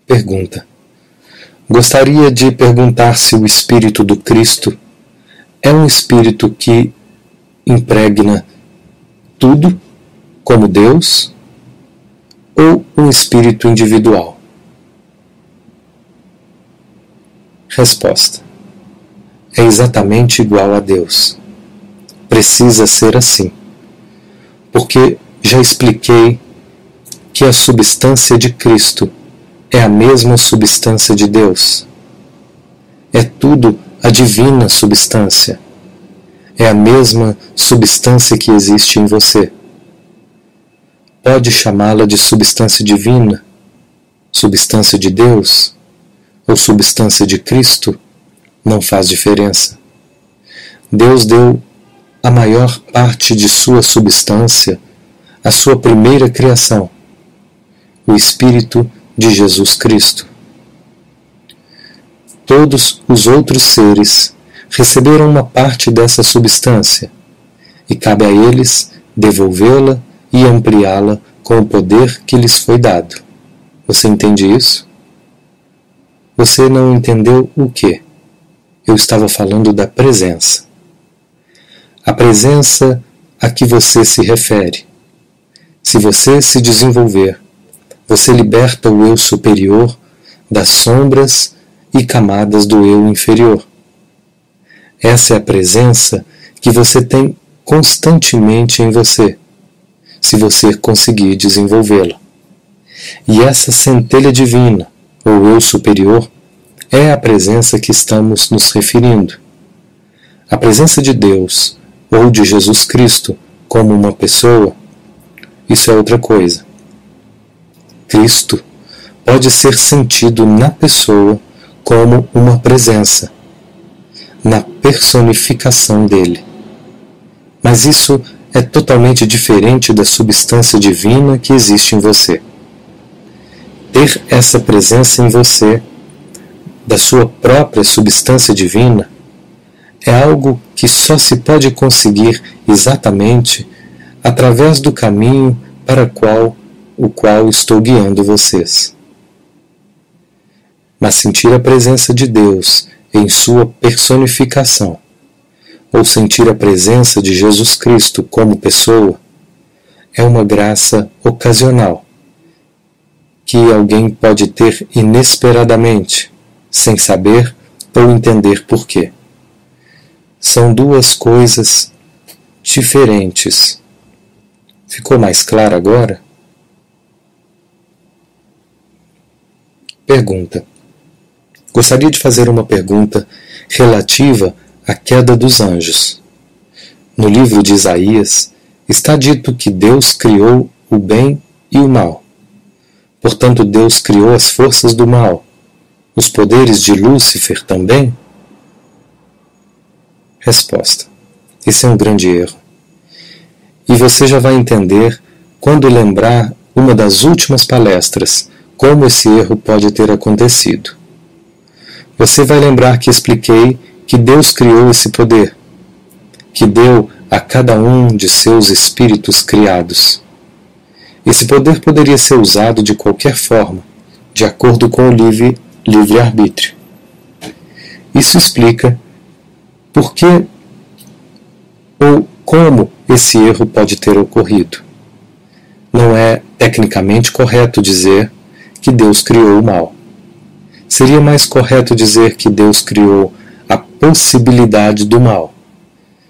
Pergunta: Gostaria de perguntar se o Espírito do Cristo é um Espírito que impregna tudo, como Deus, ou um Espírito individual? Resposta: é exatamente igual a Deus. Precisa ser assim. Porque já expliquei que a substância de Cristo é a mesma substância de Deus. É tudo a divina substância. É a mesma substância que existe em você. Pode chamá-la de substância divina, substância de Deus ou substância de Cristo, não faz diferença. Deus deu a maior parte de sua substância à sua primeira criação, o Espírito de Jesus Cristo. Todos os outros seres receberam uma parte dessa substância, e cabe a eles devolvê-la e ampliá-la com o poder que lhes foi dado. Você entende isso? Você não entendeu o que? Eu estava falando da presença. A presença a que você se refere. Se você se desenvolver, você liberta o eu superior das sombras e camadas do eu inferior. Essa é a presença que você tem constantemente em você, se você conseguir desenvolvê-la. E essa centelha divina, ou eu superior, é a presença que estamos nos referindo. A presença de Deus, ou de Jesus Cristo, como uma pessoa, isso é outra coisa. Cristo pode ser sentido na pessoa como uma presença, na personificação dele. Mas isso é totalmente diferente da substância divina que existe em você. Ter essa presença em você, da sua própria substância divina, é algo que só se pode conseguir exatamente através do caminho para qual o qual estou guiando vocês mas sentir a presença de Deus em sua personificação, ou sentir a presença de Jesus Cristo como pessoa, é uma graça ocasional que alguém pode ter inesperadamente, sem saber ou entender porquê. São duas coisas diferentes. Ficou mais claro agora? Pergunta. Gostaria de fazer uma pergunta relativa à queda dos anjos. No livro de Isaías está dito que Deus criou o bem e o mal. Portanto, Deus criou as forças do mal, os poderes de Lúcifer também? Resposta: Esse é um grande erro. E você já vai entender quando lembrar uma das últimas palestras como esse erro pode ter acontecido. Você vai lembrar que expliquei que Deus criou esse poder, que deu a cada um de seus espíritos criados. Esse poder poderia ser usado de qualquer forma, de acordo com o livre, livre-arbítrio. Isso explica por que ou como esse erro pode ter ocorrido. Não é tecnicamente correto dizer que Deus criou o mal. Seria mais correto dizer que Deus criou a possibilidade do mal,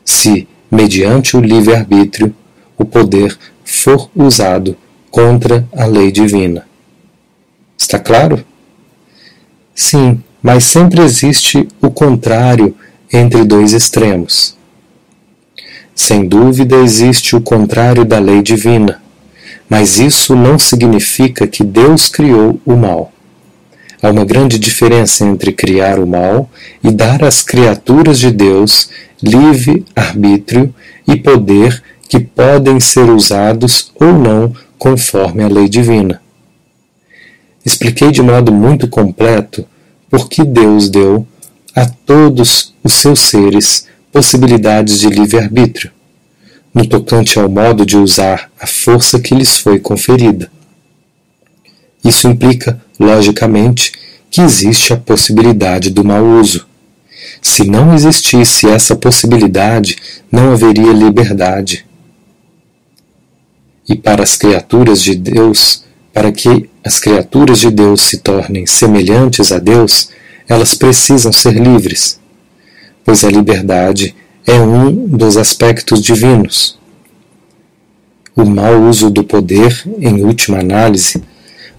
se, mediante o livre-arbítrio, o poder for usado contra a lei divina. Está claro? Sim, mas sempre existe o contrário entre dois extremos. Sem dúvida existe o contrário da lei divina, mas isso não significa que Deus criou o mal. Há uma grande diferença entre criar o mal e dar às criaturas de Deus livre arbítrio e poder que podem ser usados ou não conforme a lei divina. Expliquei de modo muito completo por que Deus deu a todos os seus seres possibilidades de livre-arbítrio, no tocante ao modo de usar a força que lhes foi conferida. Isso implica, logicamente, que existe a possibilidade do mau uso. Se não existisse essa possibilidade, não haveria liberdade. E para as criaturas de Deus, para que as criaturas de Deus se tornem semelhantes a Deus, elas precisam ser livres, pois a liberdade é um dos aspectos divinos. o mau uso do poder, em última análise,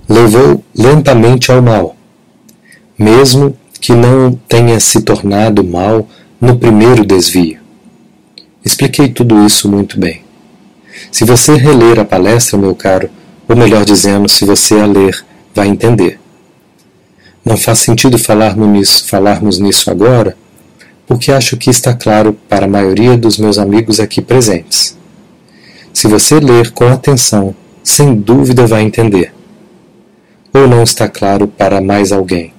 levou lentamente ao mal, mesmo que não tenha se tornado mal no primeiro desvio. Expliquei tudo isso muito bem. Se você reler a palestra, meu caro, ou melhor dizendo, se você a ler, vai entender. Não faz sentido falarmos nisso, falarmos nisso agora, porque acho que está claro para a maioria dos meus amigos aqui presentes. Se você ler com atenção, sem dúvida vai entender. Ou não está claro para mais alguém?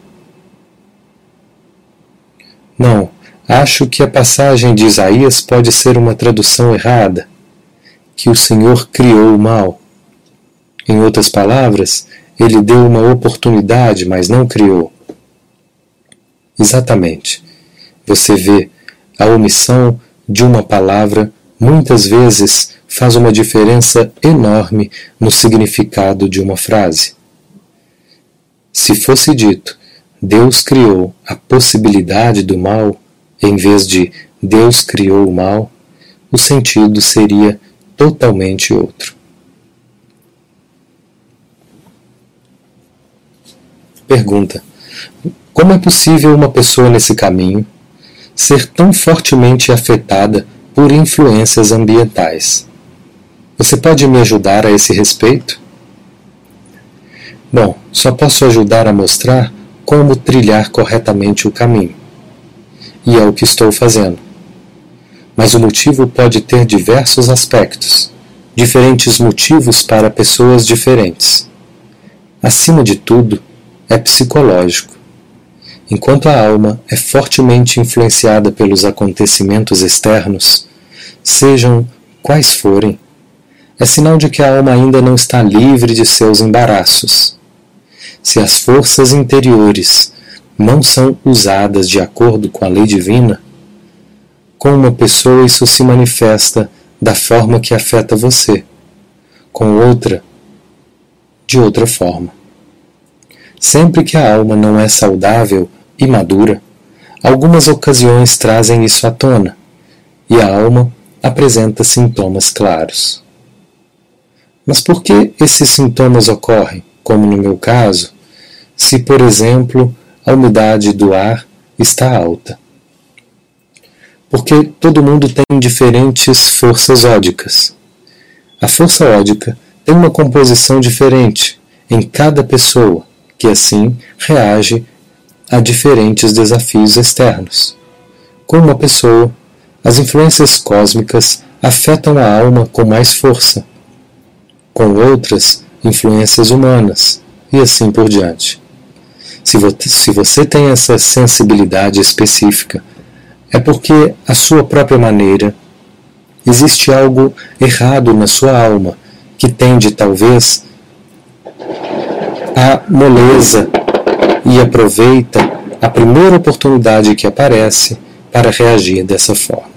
Não, acho que a passagem de Isaías pode ser uma tradução errada, que o Senhor criou o mal. Em outras palavras, ele deu uma oportunidade, mas não criou. Exatamente. Você vê, a omissão de uma palavra muitas vezes faz uma diferença enorme no significado de uma frase. Se fosse dito, Deus criou a possibilidade do mal, em vez de Deus criou o mal, o sentido seria totalmente outro. Pergunta: Como é possível uma pessoa nesse caminho ser tão fortemente afetada por influências ambientais? Você pode me ajudar a esse respeito? Bom, só posso ajudar a mostrar como trilhar corretamente o caminho. E é o que estou fazendo. Mas o motivo pode ter diversos aspectos, diferentes motivos para pessoas diferentes. Acima de tudo, é psicológico. Enquanto a alma é fortemente influenciada pelos acontecimentos externos, sejam quais forem, é sinal de que a alma ainda não está livre de seus embaraços. Se as forças interiores não são usadas de acordo com a lei divina, com uma pessoa isso se manifesta da forma que afeta você, com outra, de outra forma. Sempre que a alma não é saudável e madura, algumas ocasiões trazem isso à tona, e a alma apresenta sintomas claros. Mas por que esses sintomas ocorrem, como no meu caso, se, por exemplo, a umidade do ar está alta? Porque todo mundo tem diferentes forças ódicas. A força ódica tem uma composição diferente em cada pessoa que assim reage a diferentes desafios externos. Com uma pessoa, as influências cósmicas afetam a alma com mais força, com outras, influências humanas, e assim por diante. Se, se você tem essa sensibilidade específica, é porque, à sua própria maneira, existe algo errado na sua alma que tende, talvez, a moleza e aproveita a primeira oportunidade que aparece para reagir dessa forma.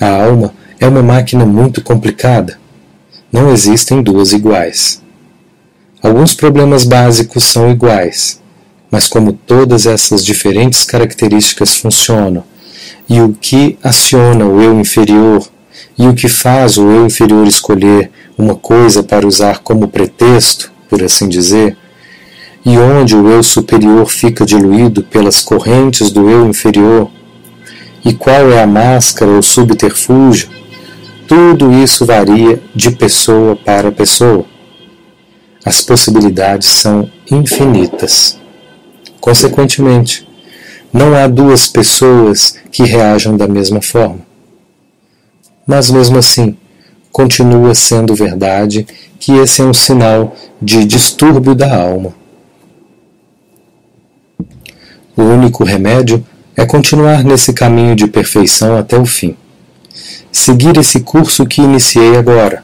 A alma é uma máquina muito complicada. Não existem duas iguais. Alguns problemas básicos são iguais, mas como todas essas diferentes características funcionam e o que aciona o eu inferior e o que faz o eu inferior escolher uma coisa para usar como pretexto por assim dizer, e onde o eu superior fica diluído pelas correntes do eu inferior, e qual é a máscara ou subterfúgio, tudo isso varia de pessoa para pessoa. As possibilidades são infinitas. Consequentemente, não há duas pessoas que reajam da mesma forma. Mas mesmo assim, continua sendo verdade que esse é um sinal de distúrbio da alma. O único remédio é continuar nesse caminho de perfeição até o fim. Seguir esse curso que iniciei agora,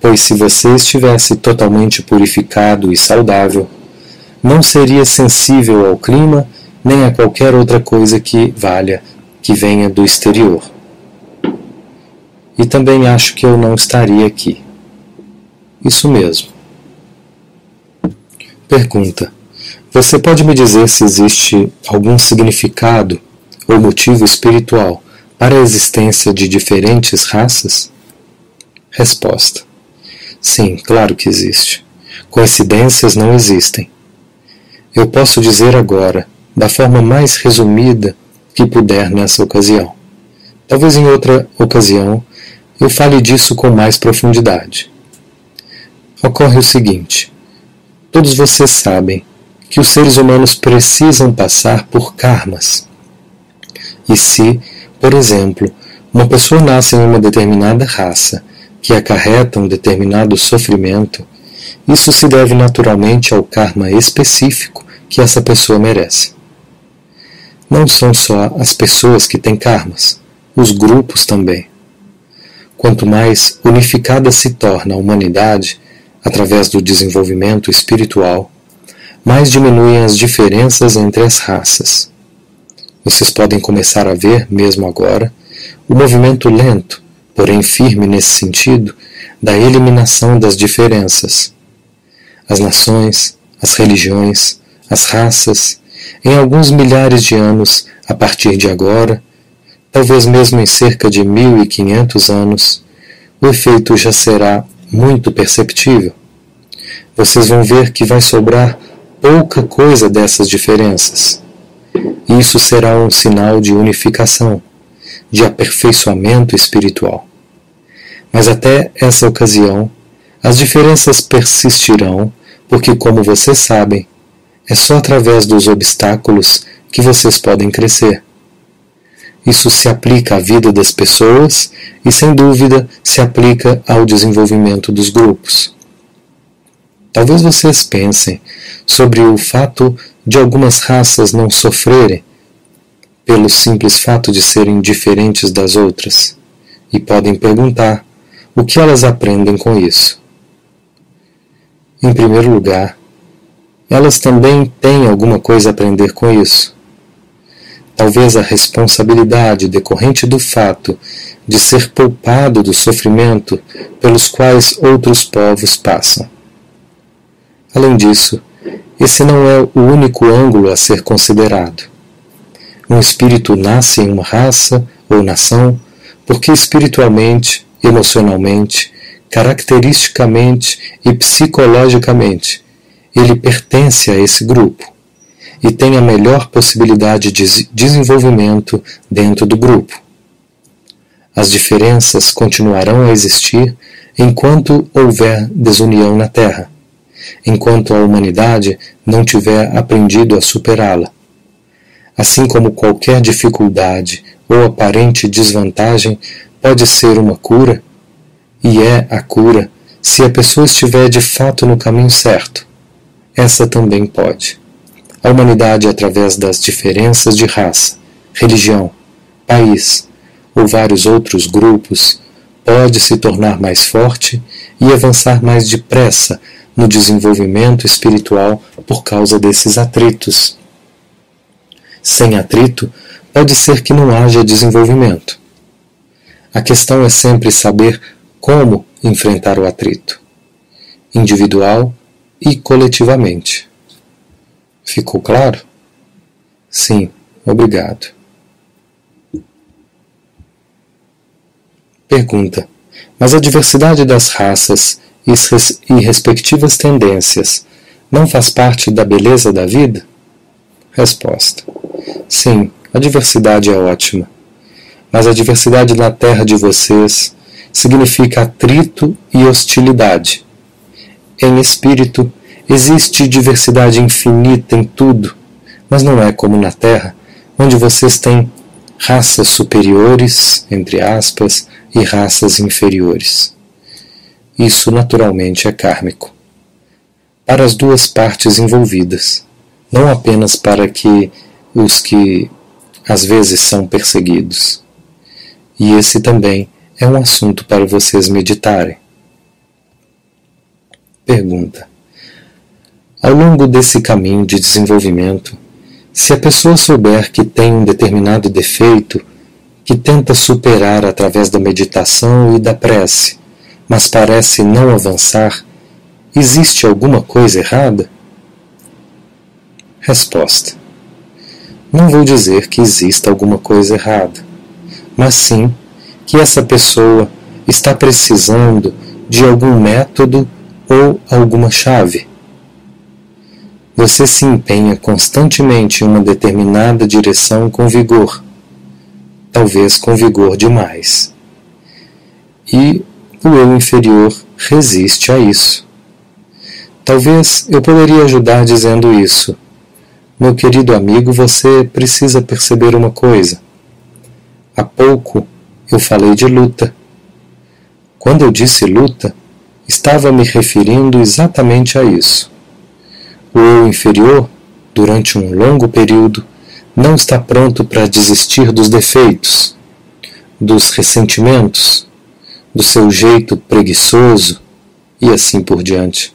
pois se você estivesse totalmente purificado e saudável, não seria sensível ao clima nem a qualquer outra coisa que valha que venha do exterior. E também acho que eu não estaria aqui. Isso mesmo. Pergunta: Você pode me dizer se existe algum significado ou motivo espiritual para a existência de diferentes raças? Resposta: Sim, claro que existe. Coincidências não existem. Eu posso dizer agora, da forma mais resumida que puder nessa ocasião. Talvez em outra ocasião eu fale disso com mais profundidade. Ocorre o seguinte: todos vocês sabem que os seres humanos precisam passar por karmas. E se, por exemplo, uma pessoa nasce em uma determinada raça que acarreta um determinado sofrimento, isso se deve naturalmente ao karma específico que essa pessoa merece. Não são só as pessoas que têm karmas, os grupos também. Quanto mais unificada se torna a humanidade através do desenvolvimento espiritual, mais diminuem as diferenças entre as raças. Vocês podem começar a ver, mesmo agora, o movimento lento, porém firme nesse sentido, da eliminação das diferenças. As nações, as religiões, as raças, em alguns milhares de anos a partir de agora, talvez mesmo em cerca de 1500 anos, o efeito já será muito perceptível. Vocês vão ver que vai sobrar pouca coisa dessas diferenças. Isso será um sinal de unificação, de aperfeiçoamento espiritual. Mas até essa ocasião, as diferenças persistirão, porque, como vocês sabem, é só através dos obstáculos que vocês podem crescer. Isso se aplica à vida das pessoas e, sem dúvida, se aplica ao desenvolvimento dos grupos. Talvez vocês pensem sobre o fato de algumas raças não sofrerem pelo simples fato de serem diferentes das outras e podem perguntar o que elas aprendem com isso. Em primeiro lugar, elas também têm alguma coisa a aprender com isso. Talvez a responsabilidade decorrente do fato de ser poupado do sofrimento pelos quais outros povos passam. Além disso, esse não é o único ângulo a ser considerado. Um espírito nasce em uma raça ou nação porque espiritualmente, emocionalmente, caracteristicamente e psicologicamente ele pertence a esse grupo e tem a melhor possibilidade de desenvolvimento dentro do grupo. As diferenças continuarão a existir enquanto houver desunião na Terra, enquanto a humanidade não tiver aprendido a superá-la. Assim como qualquer dificuldade ou aparente desvantagem pode ser uma cura, e é a cura se a pessoa estiver de fato no caminho certo essa também pode. A humanidade, através das diferenças de raça, religião, país ou vários outros grupos, pode se tornar mais forte e avançar mais depressa no desenvolvimento espiritual por causa desses atritos. Sem atrito, pode ser que não haja desenvolvimento. A questão é sempre saber como enfrentar o atrito, individual e coletivamente. Ficou claro? Sim, obrigado. Pergunta: Mas a diversidade das raças e respectivas tendências não faz parte da beleza da vida? Resposta: Sim, a diversidade é ótima. Mas a diversidade na terra de vocês significa atrito e hostilidade em espírito, existe diversidade infinita em tudo, mas não é como na Terra, onde vocês têm raças superiores, entre aspas, e raças inferiores. Isso naturalmente é kármico. Para as duas partes envolvidas, não apenas para que os que às vezes são perseguidos. E esse também é um assunto para vocês meditarem. Pergunta: Ao longo desse caminho de desenvolvimento, se a pessoa souber que tem um determinado defeito que tenta superar através da meditação e da prece, mas parece não avançar, existe alguma coisa errada? Resposta: Não vou dizer que exista alguma coisa errada, mas sim que essa pessoa está precisando de algum método ou alguma chave. Você se empenha constantemente em uma determinada direção com vigor, talvez com vigor demais. E o eu inferior resiste a isso. Talvez eu poderia ajudar dizendo isso. Meu querido amigo, você precisa perceber uma coisa. Há pouco eu falei de luta. Quando eu disse luta, estava me referindo exatamente a isso. O eu inferior, durante um longo período, não está pronto para desistir dos defeitos, dos ressentimentos, do seu jeito preguiçoso e assim por diante,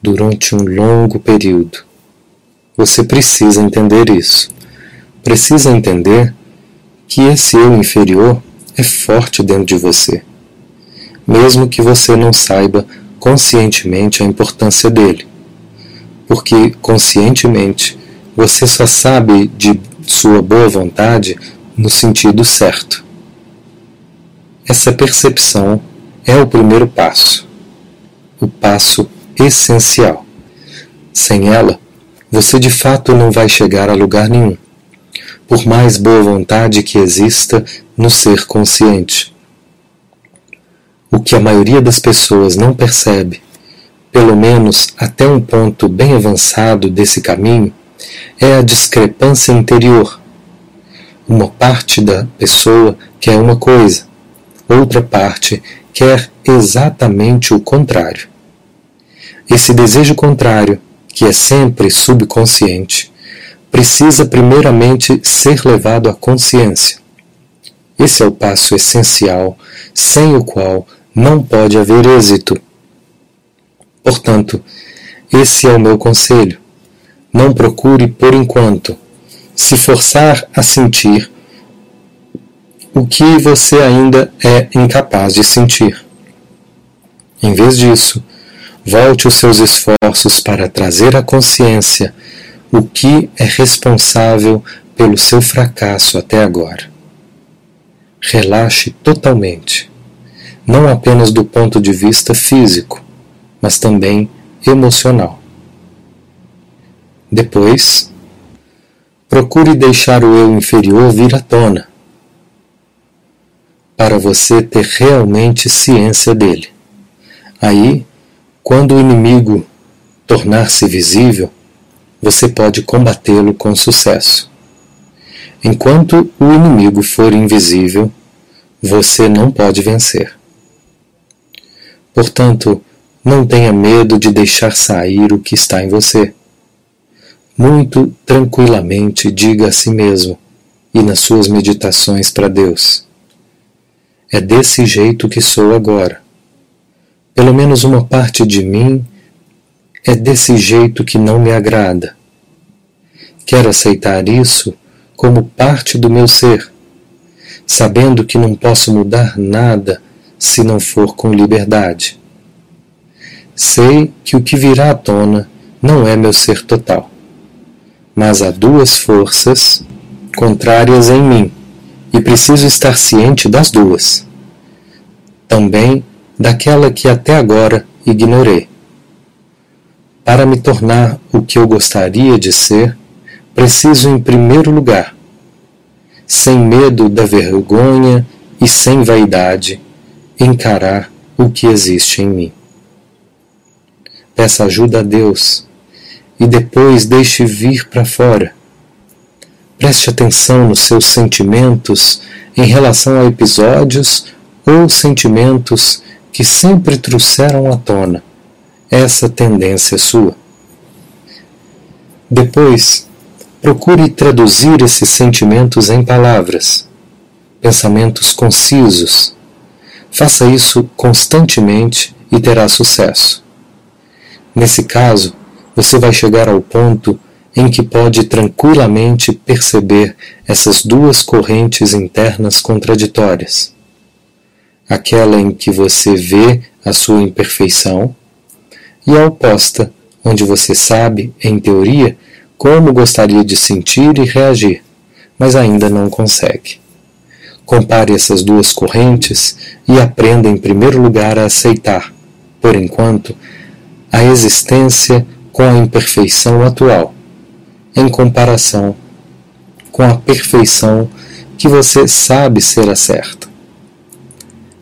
durante um longo período. Você precisa entender isso. Precisa entender que esse eu inferior é forte dentro de você mesmo que você não saiba conscientemente a importância dele. Porque conscientemente você só sabe de sua boa vontade no sentido certo. Essa percepção é o primeiro passo, o passo essencial. Sem ela, você de fato não vai chegar a lugar nenhum, por mais boa vontade que exista no ser consciente. O que a maioria das pessoas não percebe, pelo menos até um ponto bem avançado desse caminho, é a discrepância interior. Uma parte da pessoa quer uma coisa, outra parte quer exatamente o contrário. Esse desejo contrário, que é sempre subconsciente, precisa primeiramente ser levado à consciência. Esse é o passo essencial, sem o qual não pode haver êxito. Portanto, esse é o meu conselho. Não procure por enquanto se forçar a sentir o que você ainda é incapaz de sentir. Em vez disso, volte os seus esforços para trazer à consciência o que é responsável pelo seu fracasso até agora. Relaxe totalmente não apenas do ponto de vista físico, mas também emocional. Depois, procure deixar o eu inferior vir à tona, para você ter realmente ciência dele. Aí, quando o inimigo tornar-se visível, você pode combatê-lo com sucesso. Enquanto o inimigo for invisível, você não pode vencer. Portanto, não tenha medo de deixar sair o que está em você. Muito tranquilamente diga a si mesmo e nas suas meditações para Deus: É desse jeito que sou agora. Pelo menos uma parte de mim é desse jeito que não me agrada. Quero aceitar isso como parte do meu ser, sabendo que não posso mudar nada se não for com liberdade. Sei que o que virá à tona não é meu ser total, mas há duas forças contrárias em mim e preciso estar ciente das duas. Também daquela que até agora ignorei. Para me tornar o que eu gostaria de ser, preciso, em primeiro lugar, sem medo da vergonha e sem vaidade, encarar o que existe em mim. Peça ajuda a Deus e depois deixe vir para fora. Preste atenção nos seus sentimentos em relação a episódios ou sentimentos que sempre trouxeram à tona essa tendência sua. Depois, procure traduzir esses sentimentos em palavras, pensamentos concisos, Faça isso constantemente e terá sucesso. Nesse caso, você vai chegar ao ponto em que pode tranquilamente perceber essas duas correntes internas contraditórias. Aquela em que você vê a sua imperfeição e a oposta, onde você sabe, em teoria, como gostaria de sentir e reagir, mas ainda não consegue. Compare essas duas correntes e aprenda em primeiro lugar a aceitar, por enquanto, a existência com a imperfeição atual, em comparação com a perfeição que você sabe ser a certa.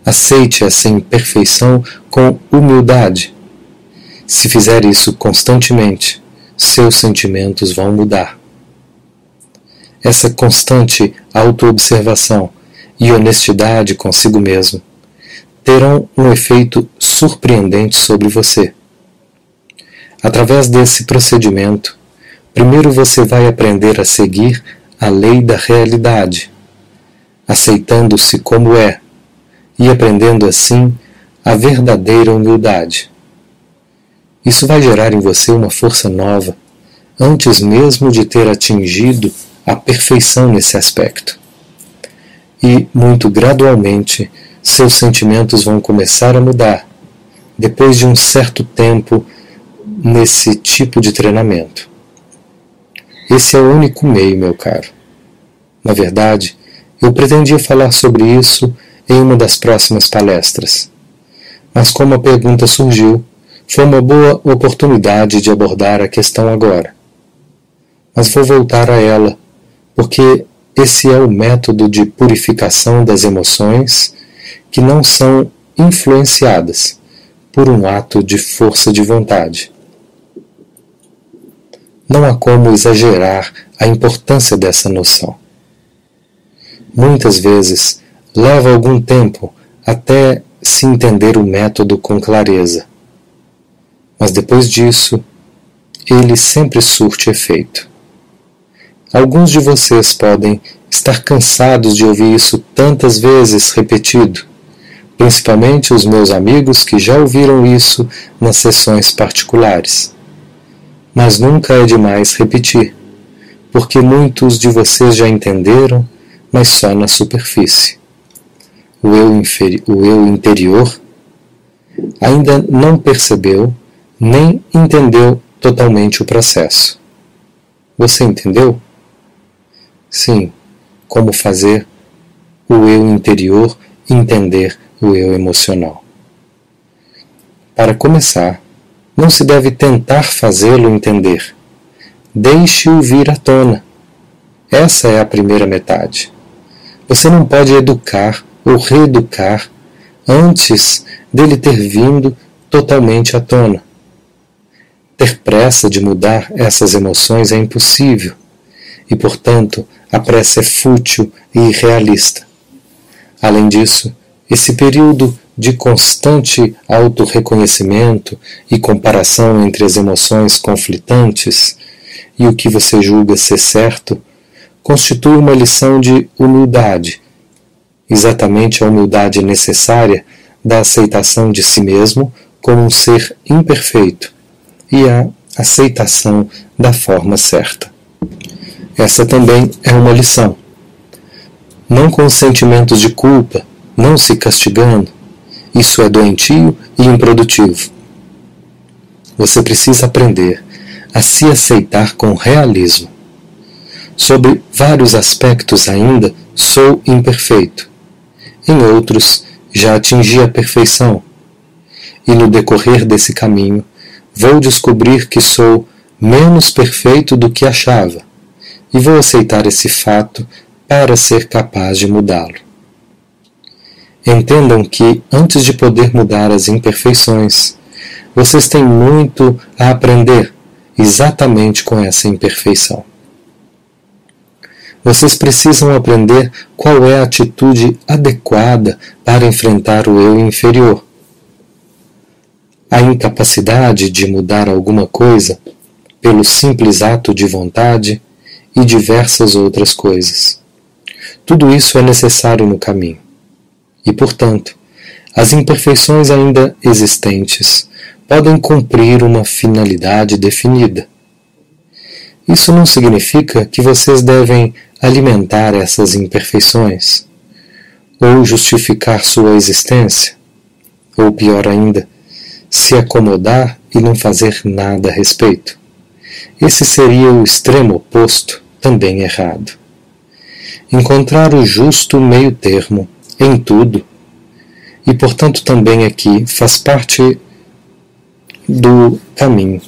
Aceite essa imperfeição com humildade. Se fizer isso constantemente, seus sentimentos vão mudar. Essa constante autoobservação e honestidade consigo mesmo terão um efeito surpreendente sobre você. Através desse procedimento, primeiro você vai aprender a seguir a lei da realidade, aceitando-se como é e aprendendo assim a verdadeira humildade. Isso vai gerar em você uma força nova, antes mesmo de ter atingido a perfeição nesse aspecto e, muito gradualmente, seus sentimentos vão começar a mudar depois de um certo tempo nesse tipo de treinamento. Esse é o único meio, meu caro. Na verdade, eu pretendia falar sobre isso em uma das próximas palestras. Mas como a pergunta surgiu, foi uma boa oportunidade de abordar a questão agora. Mas vou voltar a ela, porque esse é o método de purificação das emoções que não são influenciadas por um ato de força de vontade. Não há como exagerar a importância dessa noção. Muitas vezes leva algum tempo até se entender o método com clareza, mas depois disso, ele sempre surte efeito. Alguns de vocês podem estar cansados de ouvir isso tantas vezes repetido, principalmente os meus amigos que já ouviram isso nas sessões particulares. Mas nunca é demais repetir, porque muitos de vocês já entenderam, mas só na superfície. O eu, o eu interior ainda não percebeu nem entendeu totalmente o processo. Você entendeu? Sim, como fazer o eu interior entender o eu emocional. Para começar, não se deve tentar fazê-lo entender. Deixe-o vir à tona. Essa é a primeira metade. Você não pode educar ou reeducar antes dele ter vindo totalmente à tona. Ter pressa de mudar essas emoções é impossível e, portanto, a prece é fútil e irrealista. Além disso, esse período de constante autorreconhecimento e comparação entre as emoções conflitantes e o que você julga ser certo constitui uma lição de humildade, exatamente a humildade necessária da aceitação de si mesmo como um ser imperfeito e a aceitação da forma certa. Essa também é uma lição. Não com sentimentos de culpa, não se castigando. Isso é doentio e improdutivo. Você precisa aprender a se aceitar com realismo. Sobre vários aspectos ainda sou imperfeito. Em outros, já atingi a perfeição. E no decorrer desse caminho, vou descobrir que sou menos perfeito do que achava e vou aceitar esse fato para ser capaz de mudá-lo. Entendam que, antes de poder mudar as imperfeições, vocês têm muito a aprender exatamente com essa imperfeição. Vocês precisam aprender qual é a atitude adequada para enfrentar o eu inferior. A incapacidade de mudar alguma coisa, pelo simples ato de vontade, e diversas outras coisas. Tudo isso é necessário no caminho. E, portanto, as imperfeições ainda existentes podem cumprir uma finalidade definida. Isso não significa que vocês devem alimentar essas imperfeições, ou justificar sua existência, ou pior ainda, se acomodar e não fazer nada a respeito. Esse seria o extremo oposto também errado. encontrar o justo meio termo em tudo, e portanto também aqui faz parte do caminho.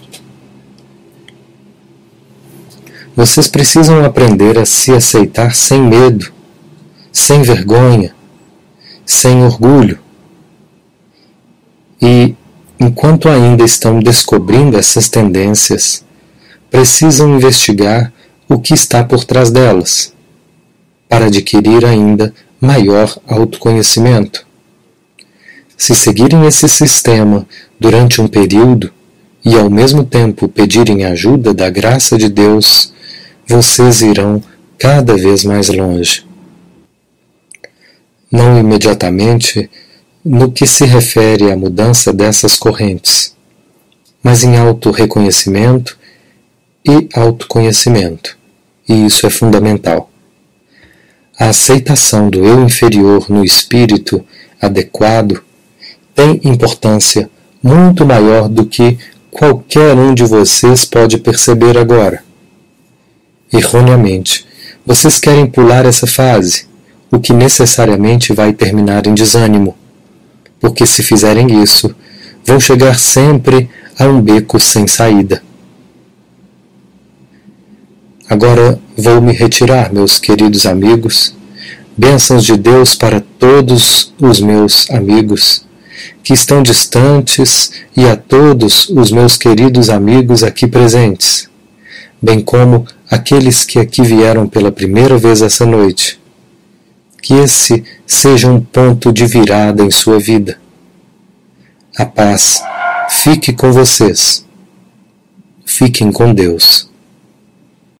Vocês precisam aprender a se aceitar sem medo, sem vergonha, sem orgulho. E, enquanto ainda estão descobrindo essas tendências, precisam investigar o que está por trás delas, para adquirir ainda maior autoconhecimento. Se seguirem esse sistema durante um período e ao mesmo tempo pedirem ajuda da graça de Deus, vocês irão cada vez mais longe. Não imediatamente no que se refere à mudança dessas correntes, mas em auto-reconhecimento e autoconhecimento, e isso é fundamental. A aceitação do eu inferior no espírito adequado tem importância muito maior do que qualquer um de vocês pode perceber agora erroneamente. Vocês querem pular essa fase, o que necessariamente vai terminar em desânimo. Porque se fizerem isso, vão chegar sempre a um beco sem saída. Agora vou me retirar, meus queridos amigos. Bênçãos de Deus para todos os meus amigos que estão distantes e a todos os meus queridos amigos aqui presentes bem como aqueles que aqui vieram pela primeira vez essa noite. Que esse seja um ponto de virada em sua vida. A paz fique com vocês. Fiquem com Deus.